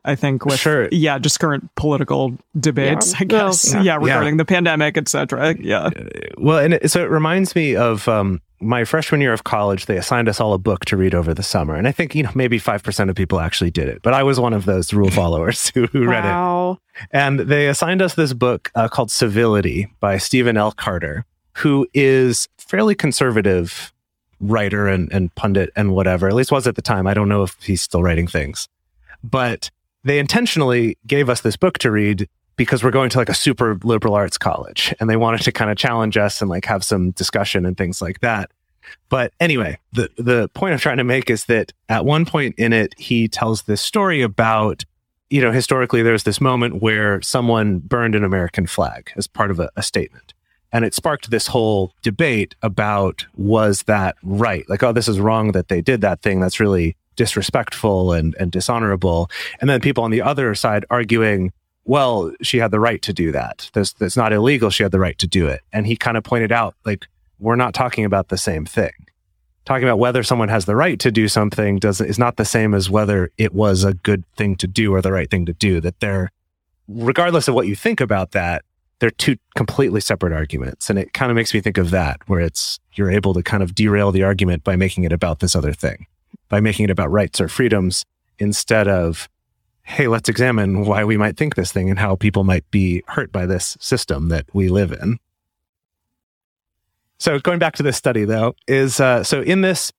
I think with sure. yeah, just current political debates, yeah. I guess. Well, yeah. yeah. regarding the pandemic, etc. Yeah. Uh, well, and it, so it reminds me of um, my freshman year of college, they assigned us all a book to read over the summer. And I think, you know, maybe 5% of people actually did it, but I was one of those rule *laughs* followers who, who read it. And they assigned us this book uh, called Civility by Stephen L. Carter, who is fairly conservative writer and, and pundit and whatever, at least was at the time. I don't know if he's still writing things, but they intentionally gave us this book to read because we're going to like a super liberal arts college and they wanted to kind of challenge us and like have some discussion and things like that. But anyway, the the point I'm trying to make is that at one point in it, he tells this story about, you know, historically there's this moment where someone burned an American flag as part of a, a statement. And it sparked this whole debate about was that right? Like, oh, this is wrong that they did that thing. That's really disrespectful and, and dishonorable. And then people on the other side arguing, well, she had the right to do that. That's, that's not illegal. She had the right to do it. And he kind of pointed out, like, we're not talking about the same thing. Talking about whether someone has the right to do something does is not the same as whether it was a good thing to do or the right thing to do. That they're, regardless of what you think about that, they're two completely separate arguments. And it kind of makes me think of that, where it's you're able to kind of derail the argument by making it about this other thing, by making it about rights or freedoms instead of hey, let's examine why we might think this thing and how people might be hurt by this system that we live in. So going back to this study though, is uh, so in this,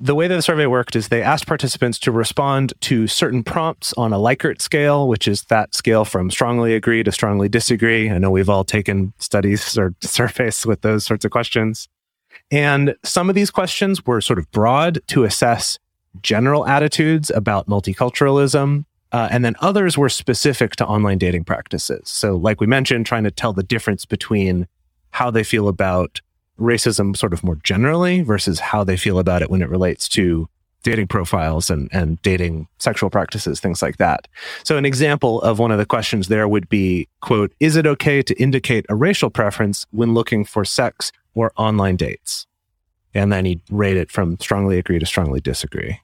the way that the survey worked is they asked participants to respond to certain prompts on a Likert scale, which is that scale from strongly agree to strongly disagree. I know we've all taken studies *laughs* or surveys with those sorts of questions. And some of these questions were sort of broad to assess general attitudes about multiculturalism uh, and then others were specific to online dating practices. So, like we mentioned, trying to tell the difference between how they feel about racism sort of more generally versus how they feel about it when it relates to dating profiles and, and dating sexual practices, things like that. So an example of one of the questions there would be, quote, is it okay to indicate a racial preference when looking for sex or online dates? And then he'd rate it from strongly agree to strongly disagree.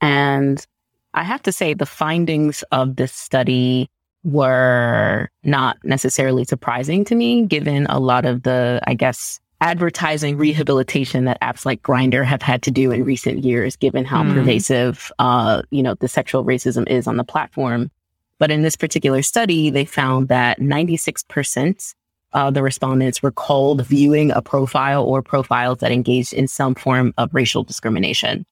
And I have to say the findings of this study were not necessarily surprising to me, given a lot of the, I guess, advertising rehabilitation that apps like Grindr have had to do in recent years, given how mm. pervasive, uh, you know, the sexual racism is on the platform. But in this particular study, they found that 96% of the respondents recalled viewing a profile or profiles that engaged in some form of racial discrimination.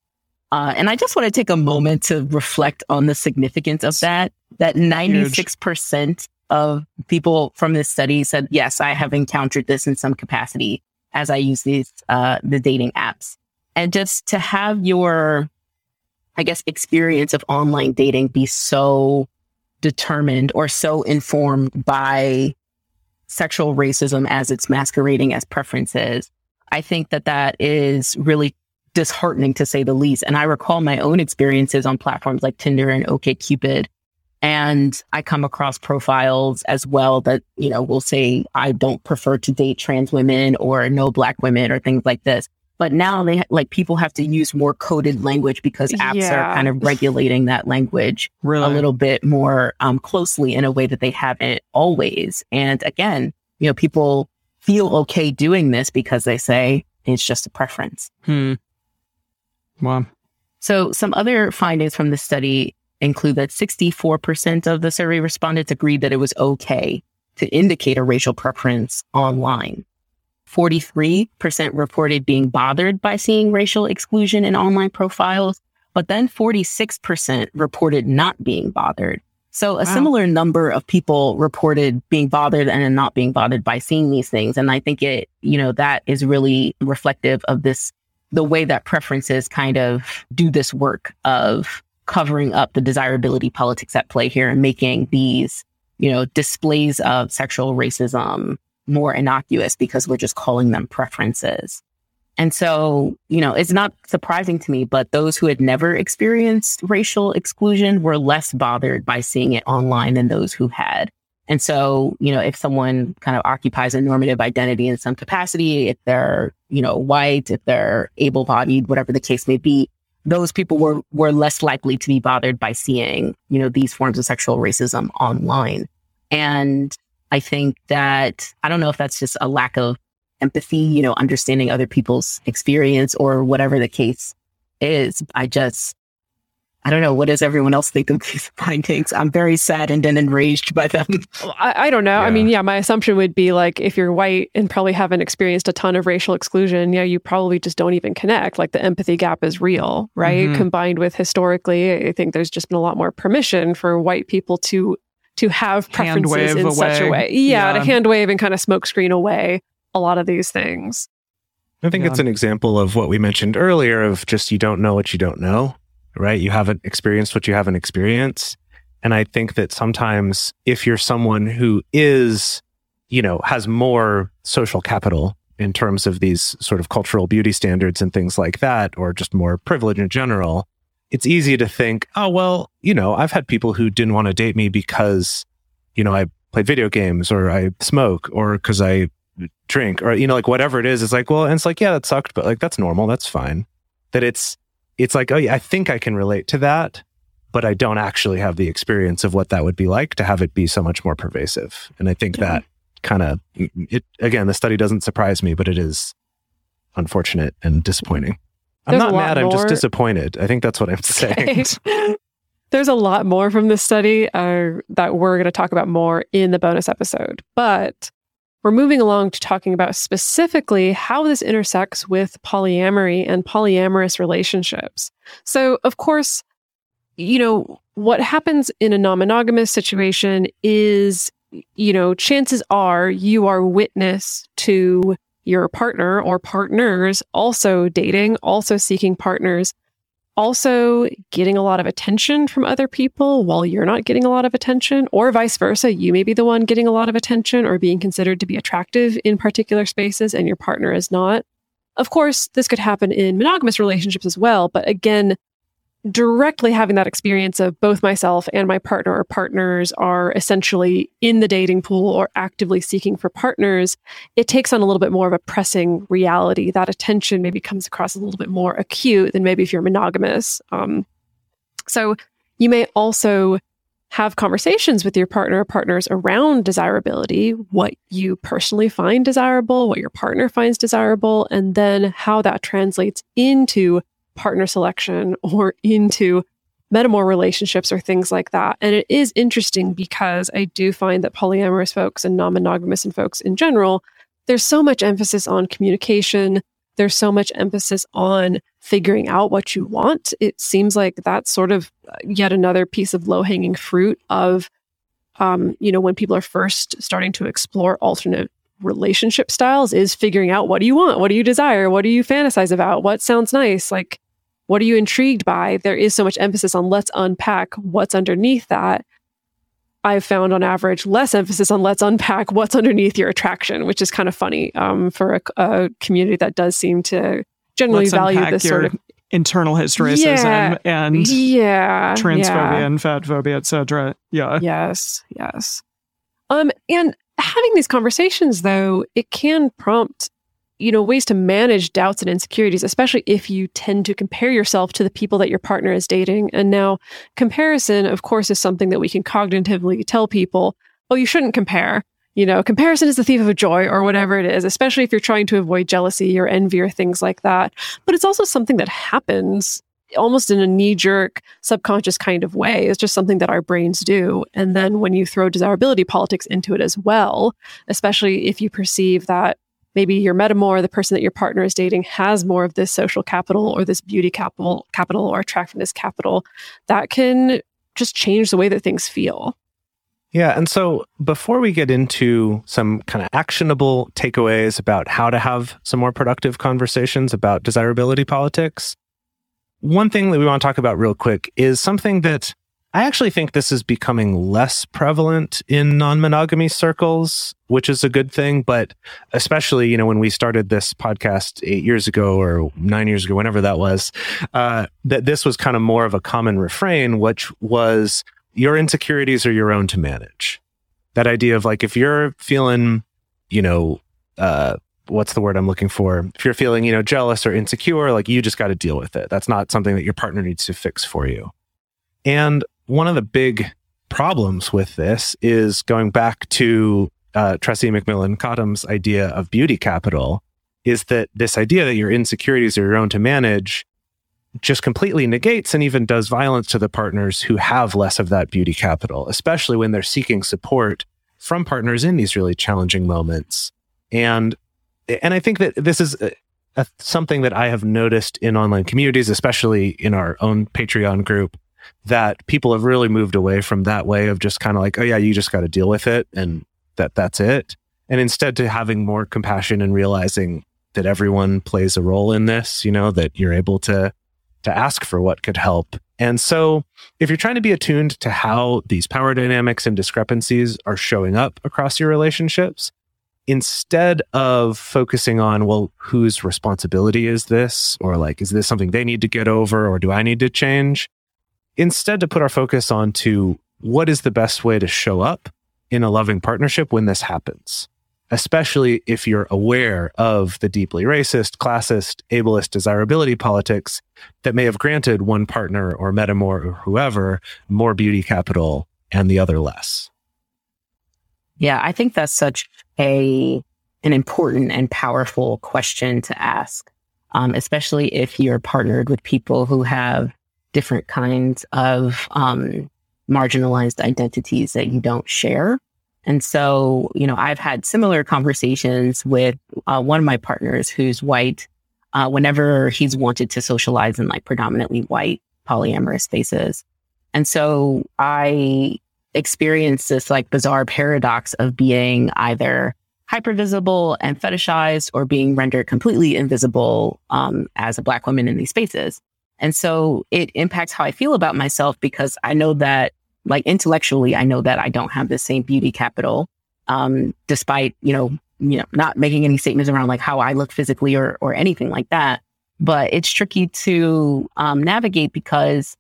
Uh, and I just want to take a moment to reflect on the significance of that. That 96% Huge. of people from this study said, yes, I have encountered this in some capacity as I use these, uh, the dating apps. And just to have your, I guess, experience of online dating be so determined or so informed by sexual racism as it's masquerading as preferences. I think that that is really disheartening to say the least. And I recall my own experiences on platforms like Tinder and OKCupid. And I come across profiles as well that, you know, will say, I don't prefer to date trans women or no black women or things like this. But now they like people have to use more coded language because apps yeah. are kind of regulating that language *laughs* really? a little bit more um, closely in a way that they haven't always. And again, you know, people feel okay doing this because they say it's just a preference. Hmm. Wow. So some other findings from the study include that 64% of the survey respondents agreed that it was okay to indicate a racial preference online. 43% reported being bothered by seeing racial exclusion in online profiles, but then 46% reported not being bothered. So a wow. similar number of people reported being bothered and not being bothered by seeing these things. And I think it, you know, that is really reflective of this, the way that preferences kind of do this work of covering up the desirability politics at play here and making these, you know, displays of sexual racism more innocuous because we're just calling them preferences. And so, you know, it's not surprising to me, but those who had never experienced racial exclusion were less bothered by seeing it online than those who had. And so, you know, if someone kind of occupies a normative identity in some capacity, if they're, you know, white, if they're able bodied, whatever the case may be, those people were, were less likely to be bothered by seeing, you know, these forms of sexual racism online. And I think that, I don't know if that's just a lack of empathy, you know, understanding other people's experience or whatever the case is. I just, I don't know. What does everyone else think of these *laughs* findings? I'm very saddened and enraged by them. *laughs* I, I don't know. Yeah. I mean, yeah, my assumption would be like if you're white and probably haven't experienced a ton of racial exclusion, yeah, you probably just don't even connect. Like the empathy gap is real, right? Mm-hmm. Combined with historically, I think there's just been a lot more permission for white people to to have preferences in away. such a way. Yeah, yeah, to hand wave and kind of smokescreen away a lot of these things. I think yeah. it's an example of what we mentioned earlier of just you don't know what you don't know, right? You haven't experienced what you haven't experienced. And I think that sometimes if you're someone who is, you know, has more social capital in terms of these sort of cultural beauty standards and things like that, or just more privilege in general, it's easy to think, oh, well, you know, I've had people who didn't want to date me because, you know, I play video games or I smoke or because I drink or you know like whatever it is it's like well and it's like yeah that sucked but like that's normal that's fine that it's it's like oh yeah i think i can relate to that but i don't actually have the experience of what that would be like to have it be so much more pervasive and i think yeah. that kind of it again the study doesn't surprise me but it is unfortunate and disappointing i'm not mad more. i'm just disappointed i think that's what i'm *laughs* saying *laughs* There's a lot more from this study uh, that we're going to talk about more in the bonus episode. But we're moving along to talking about specifically how this intersects with polyamory and polyamorous relationships. So, of course, you know, what happens in a non monogamous situation is, you know, chances are you are witness to your partner or partners also dating, also seeking partners also getting a lot of attention from other people while you're not getting a lot of attention, or vice versa. You may be the one getting a lot of attention or being considered to be attractive in particular spaces and your partner is not. Of course, this could happen in monogamous relationships as well, but again, directly having that experience of both myself and my partner or partners are essentially in the dating pool or actively seeking for partners, it takes on a little bit more of a pressing reality. That attention maybe comes across a little bit more acute than maybe if you're monogamous. Um, so you may also have conversations with your partner or partners around desirability, what you personally find desirable, what your partner finds desirable, and then how that translates into partner selection or into metamor relationships or things like that. And it is interesting because I do find that polyamorous folks and non monogamous and folks in general, there's so much emphasis on communication. There's so much emphasis on figuring out what you want. It seems like that's sort of yet another piece of low hanging fruit of, um, you know, when people are first starting to explore alternate relationship styles is figuring out what do you want? What do you desire? What do you fantasize about? What sounds nice? Like, what are you intrigued by? There is so much emphasis on let's unpack what's underneath that. I've found on average less emphasis on let's unpack what's underneath your attraction, which is kind of funny um, for a, a, community that does seem to generally let's value this sort of internal hysteresis yeah, and, yeah, transphobia yeah. and fat phobia, etc. Yeah. Yes. Yes. Um, and having these conversations, though, it can prompt you know, ways to manage doubts and insecurities, especially if you tend to compare yourself to the people that your partner is dating. And now, comparison, of course, is something that we can cognitively tell people, oh, you shouldn't compare. you know, comparison is the thief of joy or whatever it is, especially if you're trying to avoid jealousy or envy or things like that. But it's also something that happens almost in a knee jerk, subconscious kind of way. It's just something that our brains do. And then when you throw desirability politics into it as well, especially if you perceive that maybe your metamor, the person that your partner is dating, has more of this social capital or this beauty capital, capital or attractiveness capital, that can just change the way that things feel. Yeah. And so before we get into some kind of actionable takeaways about how to have some more productive conversations about desirability politics, one thing that we want to talk about real quick is something that I actually think this is becoming less prevalent in non-monogamy circles, which is a good thing. But especially, you know, when we started this podcast eight years ago or nine years ago, whenever that was, uh, that this was kind of more of a common refrain, which was your insecurities are your own to manage. That idea of like, if you're feeling, you know, uh, what's the word I'm looking for? If you're feeling, you know, jealous or insecure, like you just got to deal with it. That's not something that your partner needs to fix for you. And one of the big problems with this is going back to uh, Tressie McMillan Cottom's idea of beauty capital is that this idea that your insecurities are your own to manage just completely negates and even does violence to the partners who have less of that beauty capital, especially when they're seeking support from partners in these really challenging moments. And and I think that this is a, a, something that I have noticed in online communities, especially in our own Patreon group, that people have really moved away from that way of just kind of like, oh yeah, you just got to deal with it and that that's it. And instead to having more compassion and realizing that everyone plays a role in this, you know, that you're able to to ask for what could help. And so if you're trying to be attuned to how these power dynamics and discrepancies are showing up across your relationships, instead of focusing on, well, whose responsibility is this? Or like, is this something they need to get over? Or do I need to change? instead to put our focus on to what is the best way to show up in a loving partnership when this happens especially if you're aware of the deeply racist, classist, ableist desirability politics that may have granted one partner or metamor or whoever more beauty capital and the other less. Yeah, I think that's such a an important and powerful question to ask, um, especially if you're partnered with people who have different kinds of um, marginalized identities that you don't share. And so, you know, I've had similar conversations with uh, one of my partners who's white. Uh, whenever he's wanted to socialize in like predominantly white polyamorous spaces. And so I experienced this like bizarre paradox of being either hyper visible and fetishized or being rendered completely invisible um, as a black woman in these spaces. And so it impacts how I feel about myself because I know that, like intellectually, I know that I don't have the same beauty capital, um, despite, you know, you know, not making any statements around like how I look physically or, or anything like that. But it's tricky to um, navigate because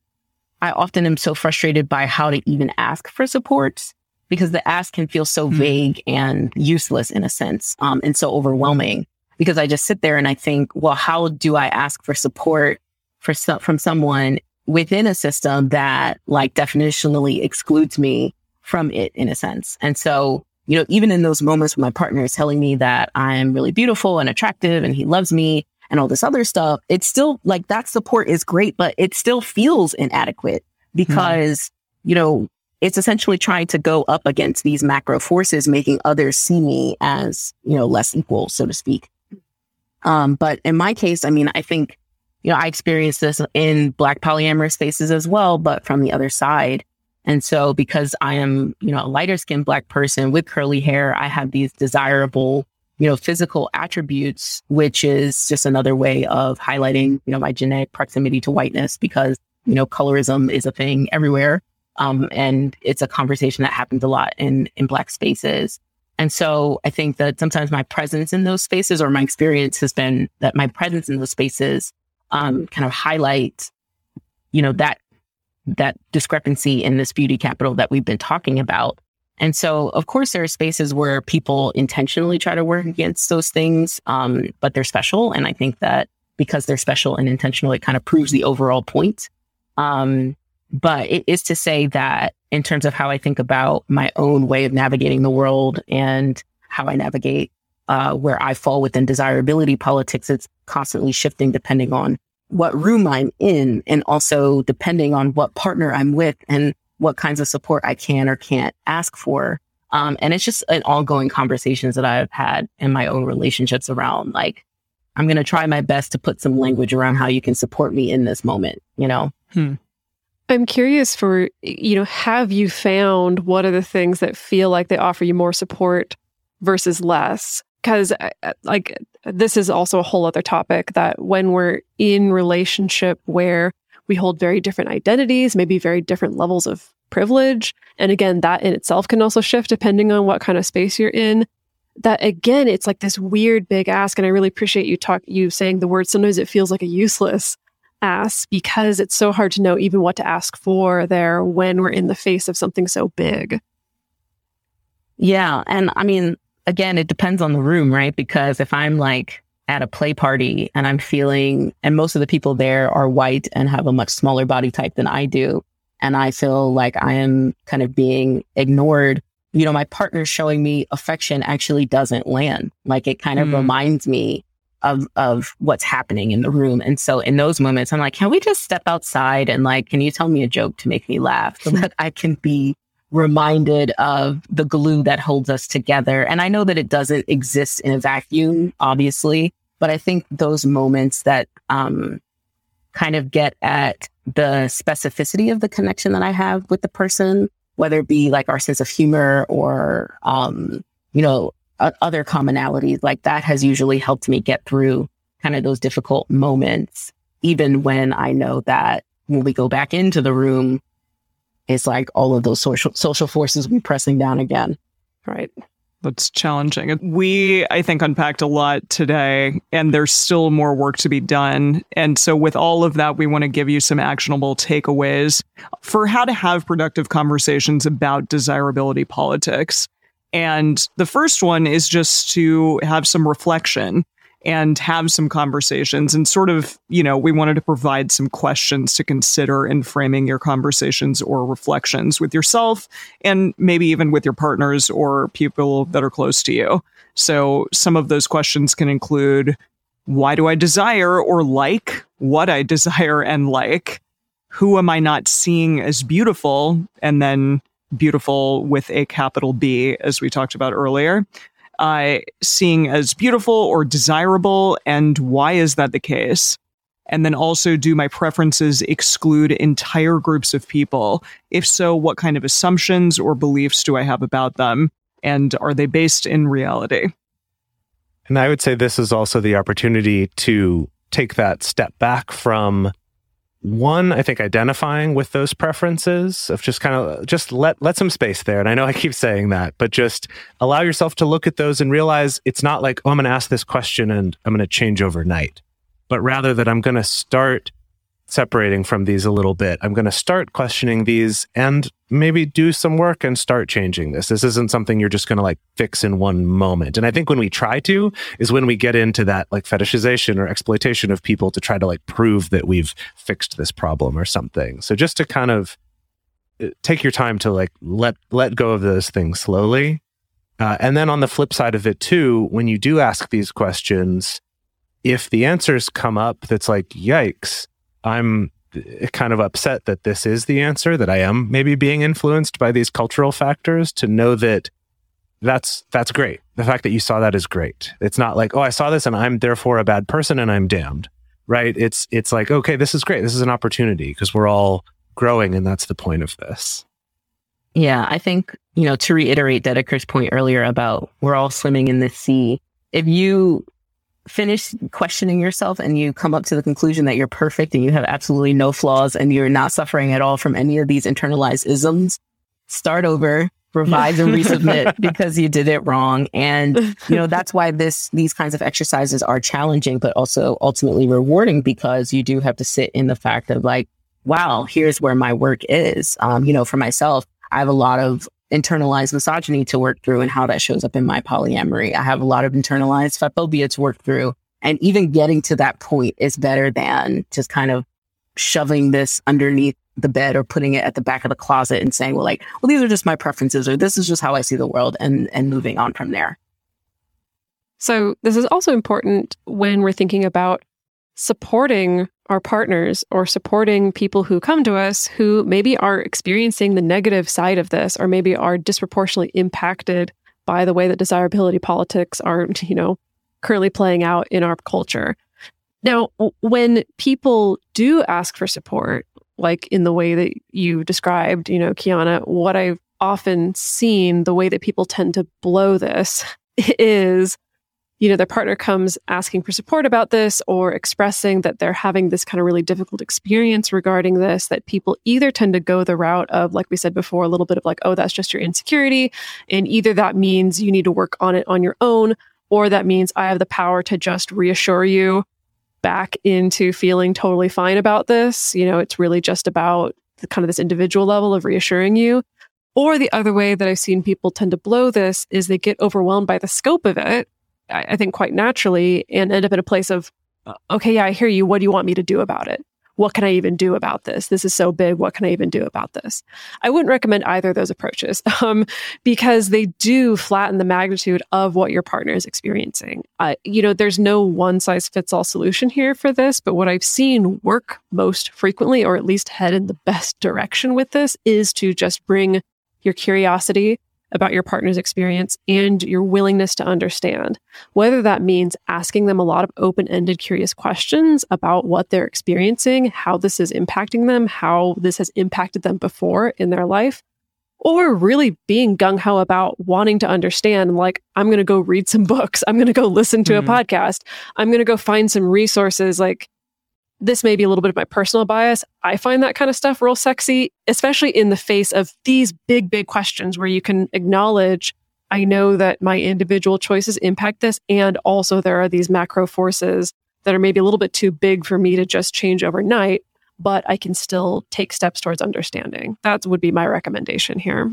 I often am so frustrated by how to even ask for support because the ask can feel so mm-hmm. vague and useless in a sense um, and so overwhelming because I just sit there and I think, well, how do I ask for support for some, from someone within a system that like definitionally excludes me from it in a sense. And so, you know, even in those moments when my partner is telling me that I'm really beautiful and attractive and he loves me and all this other stuff, it's still like that support is great, but it still feels inadequate because, mm. you know, it's essentially trying to go up against these macro forces, making others see me as, you know, less equal, so to speak. Um, but in my case, I mean, I think you know, I experienced this in black polyamorous spaces as well, but from the other side. And so because I am, you know, a lighter skinned black person with curly hair, I have these desirable, you know, physical attributes, which is just another way of highlighting, you know, my genetic proximity to whiteness because, you know, colorism is a thing everywhere. Um, and it's a conversation that happens a lot in, in black spaces. And so I think that sometimes my presence in those spaces or my experience has been that my presence in those spaces um, kind of highlight, you know, that that discrepancy in this beauty capital that we've been talking about. And so, of course, there are spaces where people intentionally try to work against those things, um, but they're special. And I think that because they're special and intentional, it kind of proves the overall point. Um, but it is to say that in terms of how I think about my own way of navigating the world and how I navigate uh, where I fall within desirability politics, it's constantly shifting depending on what room I'm in and also depending on what partner I'm with and what kinds of support I can or can't ask for. Um, and it's just an ongoing conversations that I've had in my own relationships around like, I'm going to try my best to put some language around how you can support me in this moment, you know? Hmm. I'm curious for, you know, have you found what are the things that feel like they offer you more support versus less? Because, like, this is also a whole other topic that when we're in relationship where we hold very different identities, maybe very different levels of privilege. And again, that in itself can also shift depending on what kind of space you're in. That again, it's like this weird big ask. And I really appreciate you talk, you saying the word. Sometimes it feels like a useless ask because it's so hard to know even what to ask for there when we're in the face of something so big. Yeah. And I mean, again, it depends on the room, right? Because if I'm like at a play party and I'm feeling, and most of the people there are white and have a much smaller body type than I do, and I feel like I am kind of being ignored, you know, my partner showing me affection actually doesn't land. Like it kind of mm. reminds me of of what's happening in the room. And so in those moments, I'm like, can we just step outside and like, can you tell me a joke to make me laugh so *laughs* that I can be reminded of the glue that holds us together. And I know that it doesn't exist in a vacuum, obviously, but I think those moments that um, kind of get at the specificity of the connection that I have with the person, whether it be like our sense of humor or, um, you know, other commonalities like that has usually helped me get through kind of those difficult moments, even when I know that when we go back into the room, it's like all of those social social forces be pressing down again. Right. That's challenging. We, I think, unpacked a lot today, and there's still more work to be done. And so, with all of that, we want to give you some actionable takeaways for how to have productive conversations about desirability politics. And the first one is just to have some reflection and have some conversations and sort of, you know, we wanted to provide some questions to consider in framing your conversations or reflections with yourself and maybe even with your partners or people that are close to you. So some of those questions can include why do I desire or like what I *laughs* desire and like? Who am I not seeing as beautiful? And then beautiful with a capital B, as we talked about earlier uh, seeing as beautiful or desirable, and why is that the case? And then also, do my preferences exclude entire groups of people? If so, what kind of assumptions or beliefs do I have about them? And are they based in reality? And I would say this is also the opportunity to take that step back from one i think identifying with those preferences of just kind of just let let some space there and i know i keep saying that but just allow yourself to look at those and realize it's not like oh i'm going to ask this question and i'm going to change overnight but rather that i'm going to start separating from these a little bit. I'm going to start questioning these and maybe do some work and start changing this. This isn't something you're just going to like fix in one moment. And I think when we try to is when we get into that like fetishization or exploitation of people to try to like prove that we've fixed this problem or something. So just to kind of uh, take your time to like let let go of those things slowly. Uh, and then on the flip side of it too, when you do ask these questions, if the answers come up that's like, yikes, I'm kind of upset that this is the answer, that I am maybe being influenced by these cultural factors to know that that's that's great. The fact that you saw that is great. It's not like, oh, I saw this and I'm therefore a bad person and I'm damned. Right? It's it's like, okay, this is great. This is an opportunity because we're all growing and that's the point of this. Yeah, I think, you know, to reiterate Dedeker's point earlier about we're all swimming in the sea. If you finish questioning yourself and you come up to the conclusion that you're perfect and you have absolutely no flaws and you're not suffering at all from any of these internalized isms, start over, revise and *laughs* resubmit because you did it wrong. And, you know, that's why this, these kinds of exercises are challenging, but also ultimately rewarding because you do have to sit in the fact of like, wow, here's where my work is. Um, you know, for myself, I have a lot of internalized misogyny to work through and how that shows up in my polyamory. I have a lot of internalized phobia to work through. And even getting to that point is better than just kind of shoving this underneath the bed or putting it at the back of the closet and saying, well, like, well, these are just my preferences or this is just how I see the world and, and moving on from there. So this is also important when we're thinking about supporting our partners or supporting people who come to us who maybe are experiencing the negative side of this or maybe are disproportionately impacted by the way that desirability politics are, you know, currently playing out in our culture. Now, when people do ask for support, like in the way that you described, you know, Kiana, what I've often seen, the way that people tend to blow this *laughs* is you know, their partner comes asking for support about this or expressing that they're having this kind of really difficult experience regarding this, that people either tend to go the route of, like we said before, a little bit of like, oh, that's just your insecurity. And either that means you need to work on it on your own, or that means I have the power to just reassure you back into feeling totally fine about this. You know, it's really just about the, kind of this individual level of reassuring you. Or the other way that I've seen people tend to blow this is they get overwhelmed by the scope of it I think quite naturally and end up in a place of, okay, yeah, I hear you. What do you want me to do about it? What can I even do about this? This is so big. What can I even do about this? I wouldn't recommend either of those approaches *laughs* um, because they do flatten the magnitude of what your partner is experiencing. Uh, you know, there's no one size fits all solution here for this, but what I've seen work most frequently, or at least head in the best direction with this, is to just bring your curiosity about your partner's experience and your willingness to understand. Whether that means asking them a lot of open ended, curious questions about what they're experiencing, how this is impacting them, how this has impacted them before in their life, or really being gung ho about wanting to understand, like, I'm going to go read some *laughs* books. I'm going to go listen to mm-hmm. a podcast. I'm going to go find some resources. Like, this may be a little bit of my personal bias. I find that kind of stuff real sexy, especially in the face of these big, big questions where you can acknowledge, I know that my individual choices impact this. And also there are these macro forces that are maybe a little bit too big for me to just change overnight, but I can still take steps towards understanding. That would be my recommendation here.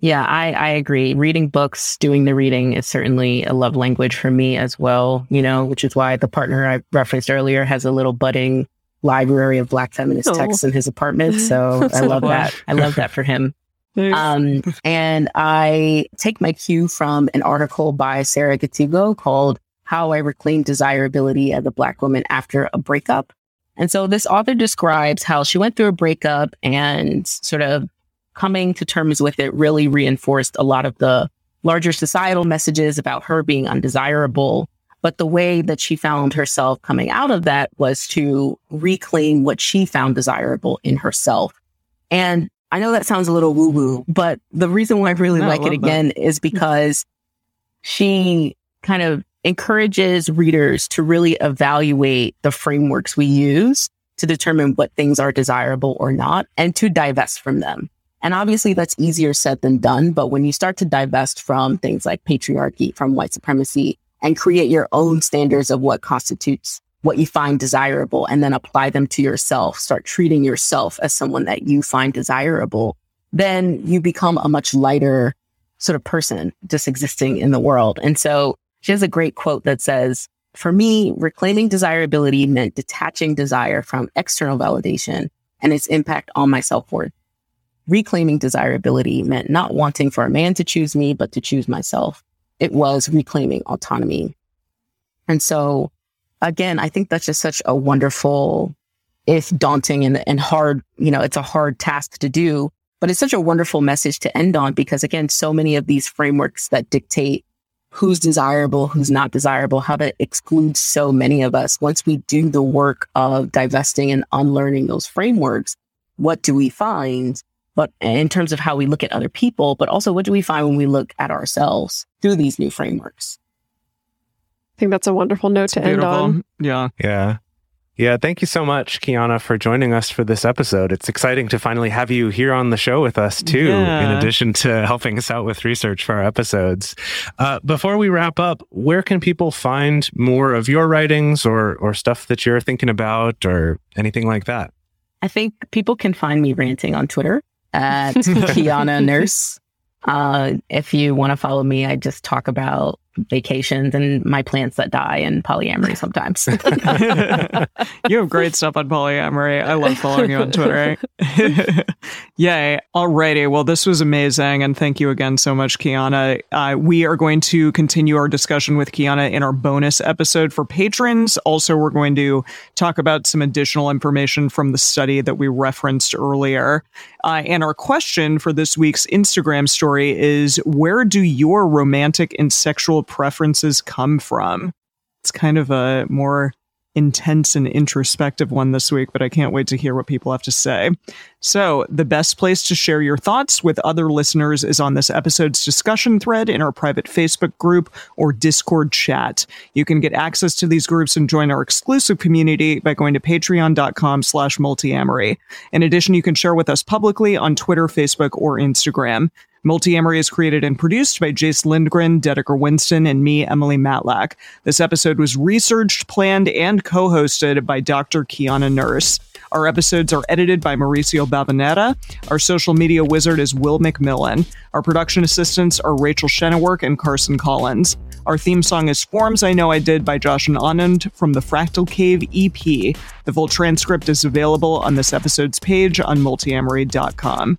Yeah, I, I agree. Reading books, doing the reading is certainly a love language for me as well, you know, which is why the partner I referenced earlier has a little budding library of Black feminist oh. texts in his apartment. *laughs* So I love that. I love that for him. *laughs* Um, and I take my cue from an article by Sarah Gatigo called How I Reclaim Desirability as a Black Woman After a Breakup. And so this author describes how she went through a breakup and sort of coming to terms with it really reinforced a lot of the larger societal messages about her being undesirable. But the way that she found herself coming out of that was to reclaim what she found desirable in herself. And I know that sounds a little woo woo, but the reason why I really no, like I it again that. is because she kind of encourages readers to really evaluate the frameworks we use to determine what things are desirable or not and to divest from them. And obviously that's easier said than done. But when you start to divest from things like patriarchy, from white supremacy and create your own standards of what constitutes what you find desirable and then apply them to yourself, start treating yourself as someone that you find desirable, then you become a much lighter sort of person just existing in the world. And so she has a great quote that says, for me, reclaiming desirability meant detaching desire from external validation and its impact on my self worth reclaiming desirability meant not wanting for a man to choose me, but to choose myself. It was reclaiming autonomy. And so again, I think that's just such a wonderful, if daunting and, and hard, you know, it's a hard task to do, but it's such a wonderful message to end on because again, so many of these frameworks that dictate who's desirable, who's not desirable, how to exclude so many of us. Once we do the work of divesting and unlearning those frameworks, what do we find? But in terms of how we look at other people, but also what do we find when we look at ourselves through these new frameworks? I think that's a wonderful note to Beautiful. end on. Yeah. Yeah. Yeah, thank you so much, Kiana, for joining us for this episode. It's exciting to finally have you here on the show with us, too, yeah. in addition to helping us out with research for our episodes. Uh, before we wrap up, where can people find more of your writings or, or stuff that you're thinking about or anything like that? I think people can find me ranting on Twitter at *laughs* Kiana Nurse. Uh, if you want to follow me, I just talk about vacations and my plants that die and polyamory sometimes. *laughs* you have great stuff on polyamory. I love following you on Twitter. *laughs* Yay. Alrighty. Well, this was amazing. And thank you again so much, Kiana. Uh, we are going to continue our discussion with Kiana in our bonus episode for patrons. Also, we're going to talk about some additional information from the study that we referenced earlier. Uh, and our question for this week's Instagram story is Where do your romantic and sexual preferences come from? It's kind of a more intense and introspective one this week, but I can't wait to hear what people have to say. So, the best place to share your thoughts with other listeners is on this episode's discussion thread in our private Facebook group or Discord chat. You can get access to these groups and join our exclusive community by going to patreon.com slash multiamory. In addition, you can share with us publicly on Twitter, Facebook, or Instagram. Multiamory is created and produced by Jace Lindgren, Dedeker Winston, and me, Emily Matlack. This episode was researched, planned, and co-hosted by Dr. Kiana Nurse. Our episodes are edited by Mauricio Balvanera. Our social media wizard is Will McMillan. Our production assistants are Rachel Shennework and Carson Collins. Our theme song is Forms I Know I Did by Josh and Anand from the Fractal Cave EP. The full transcript is available on this episode's page on multiamory.com.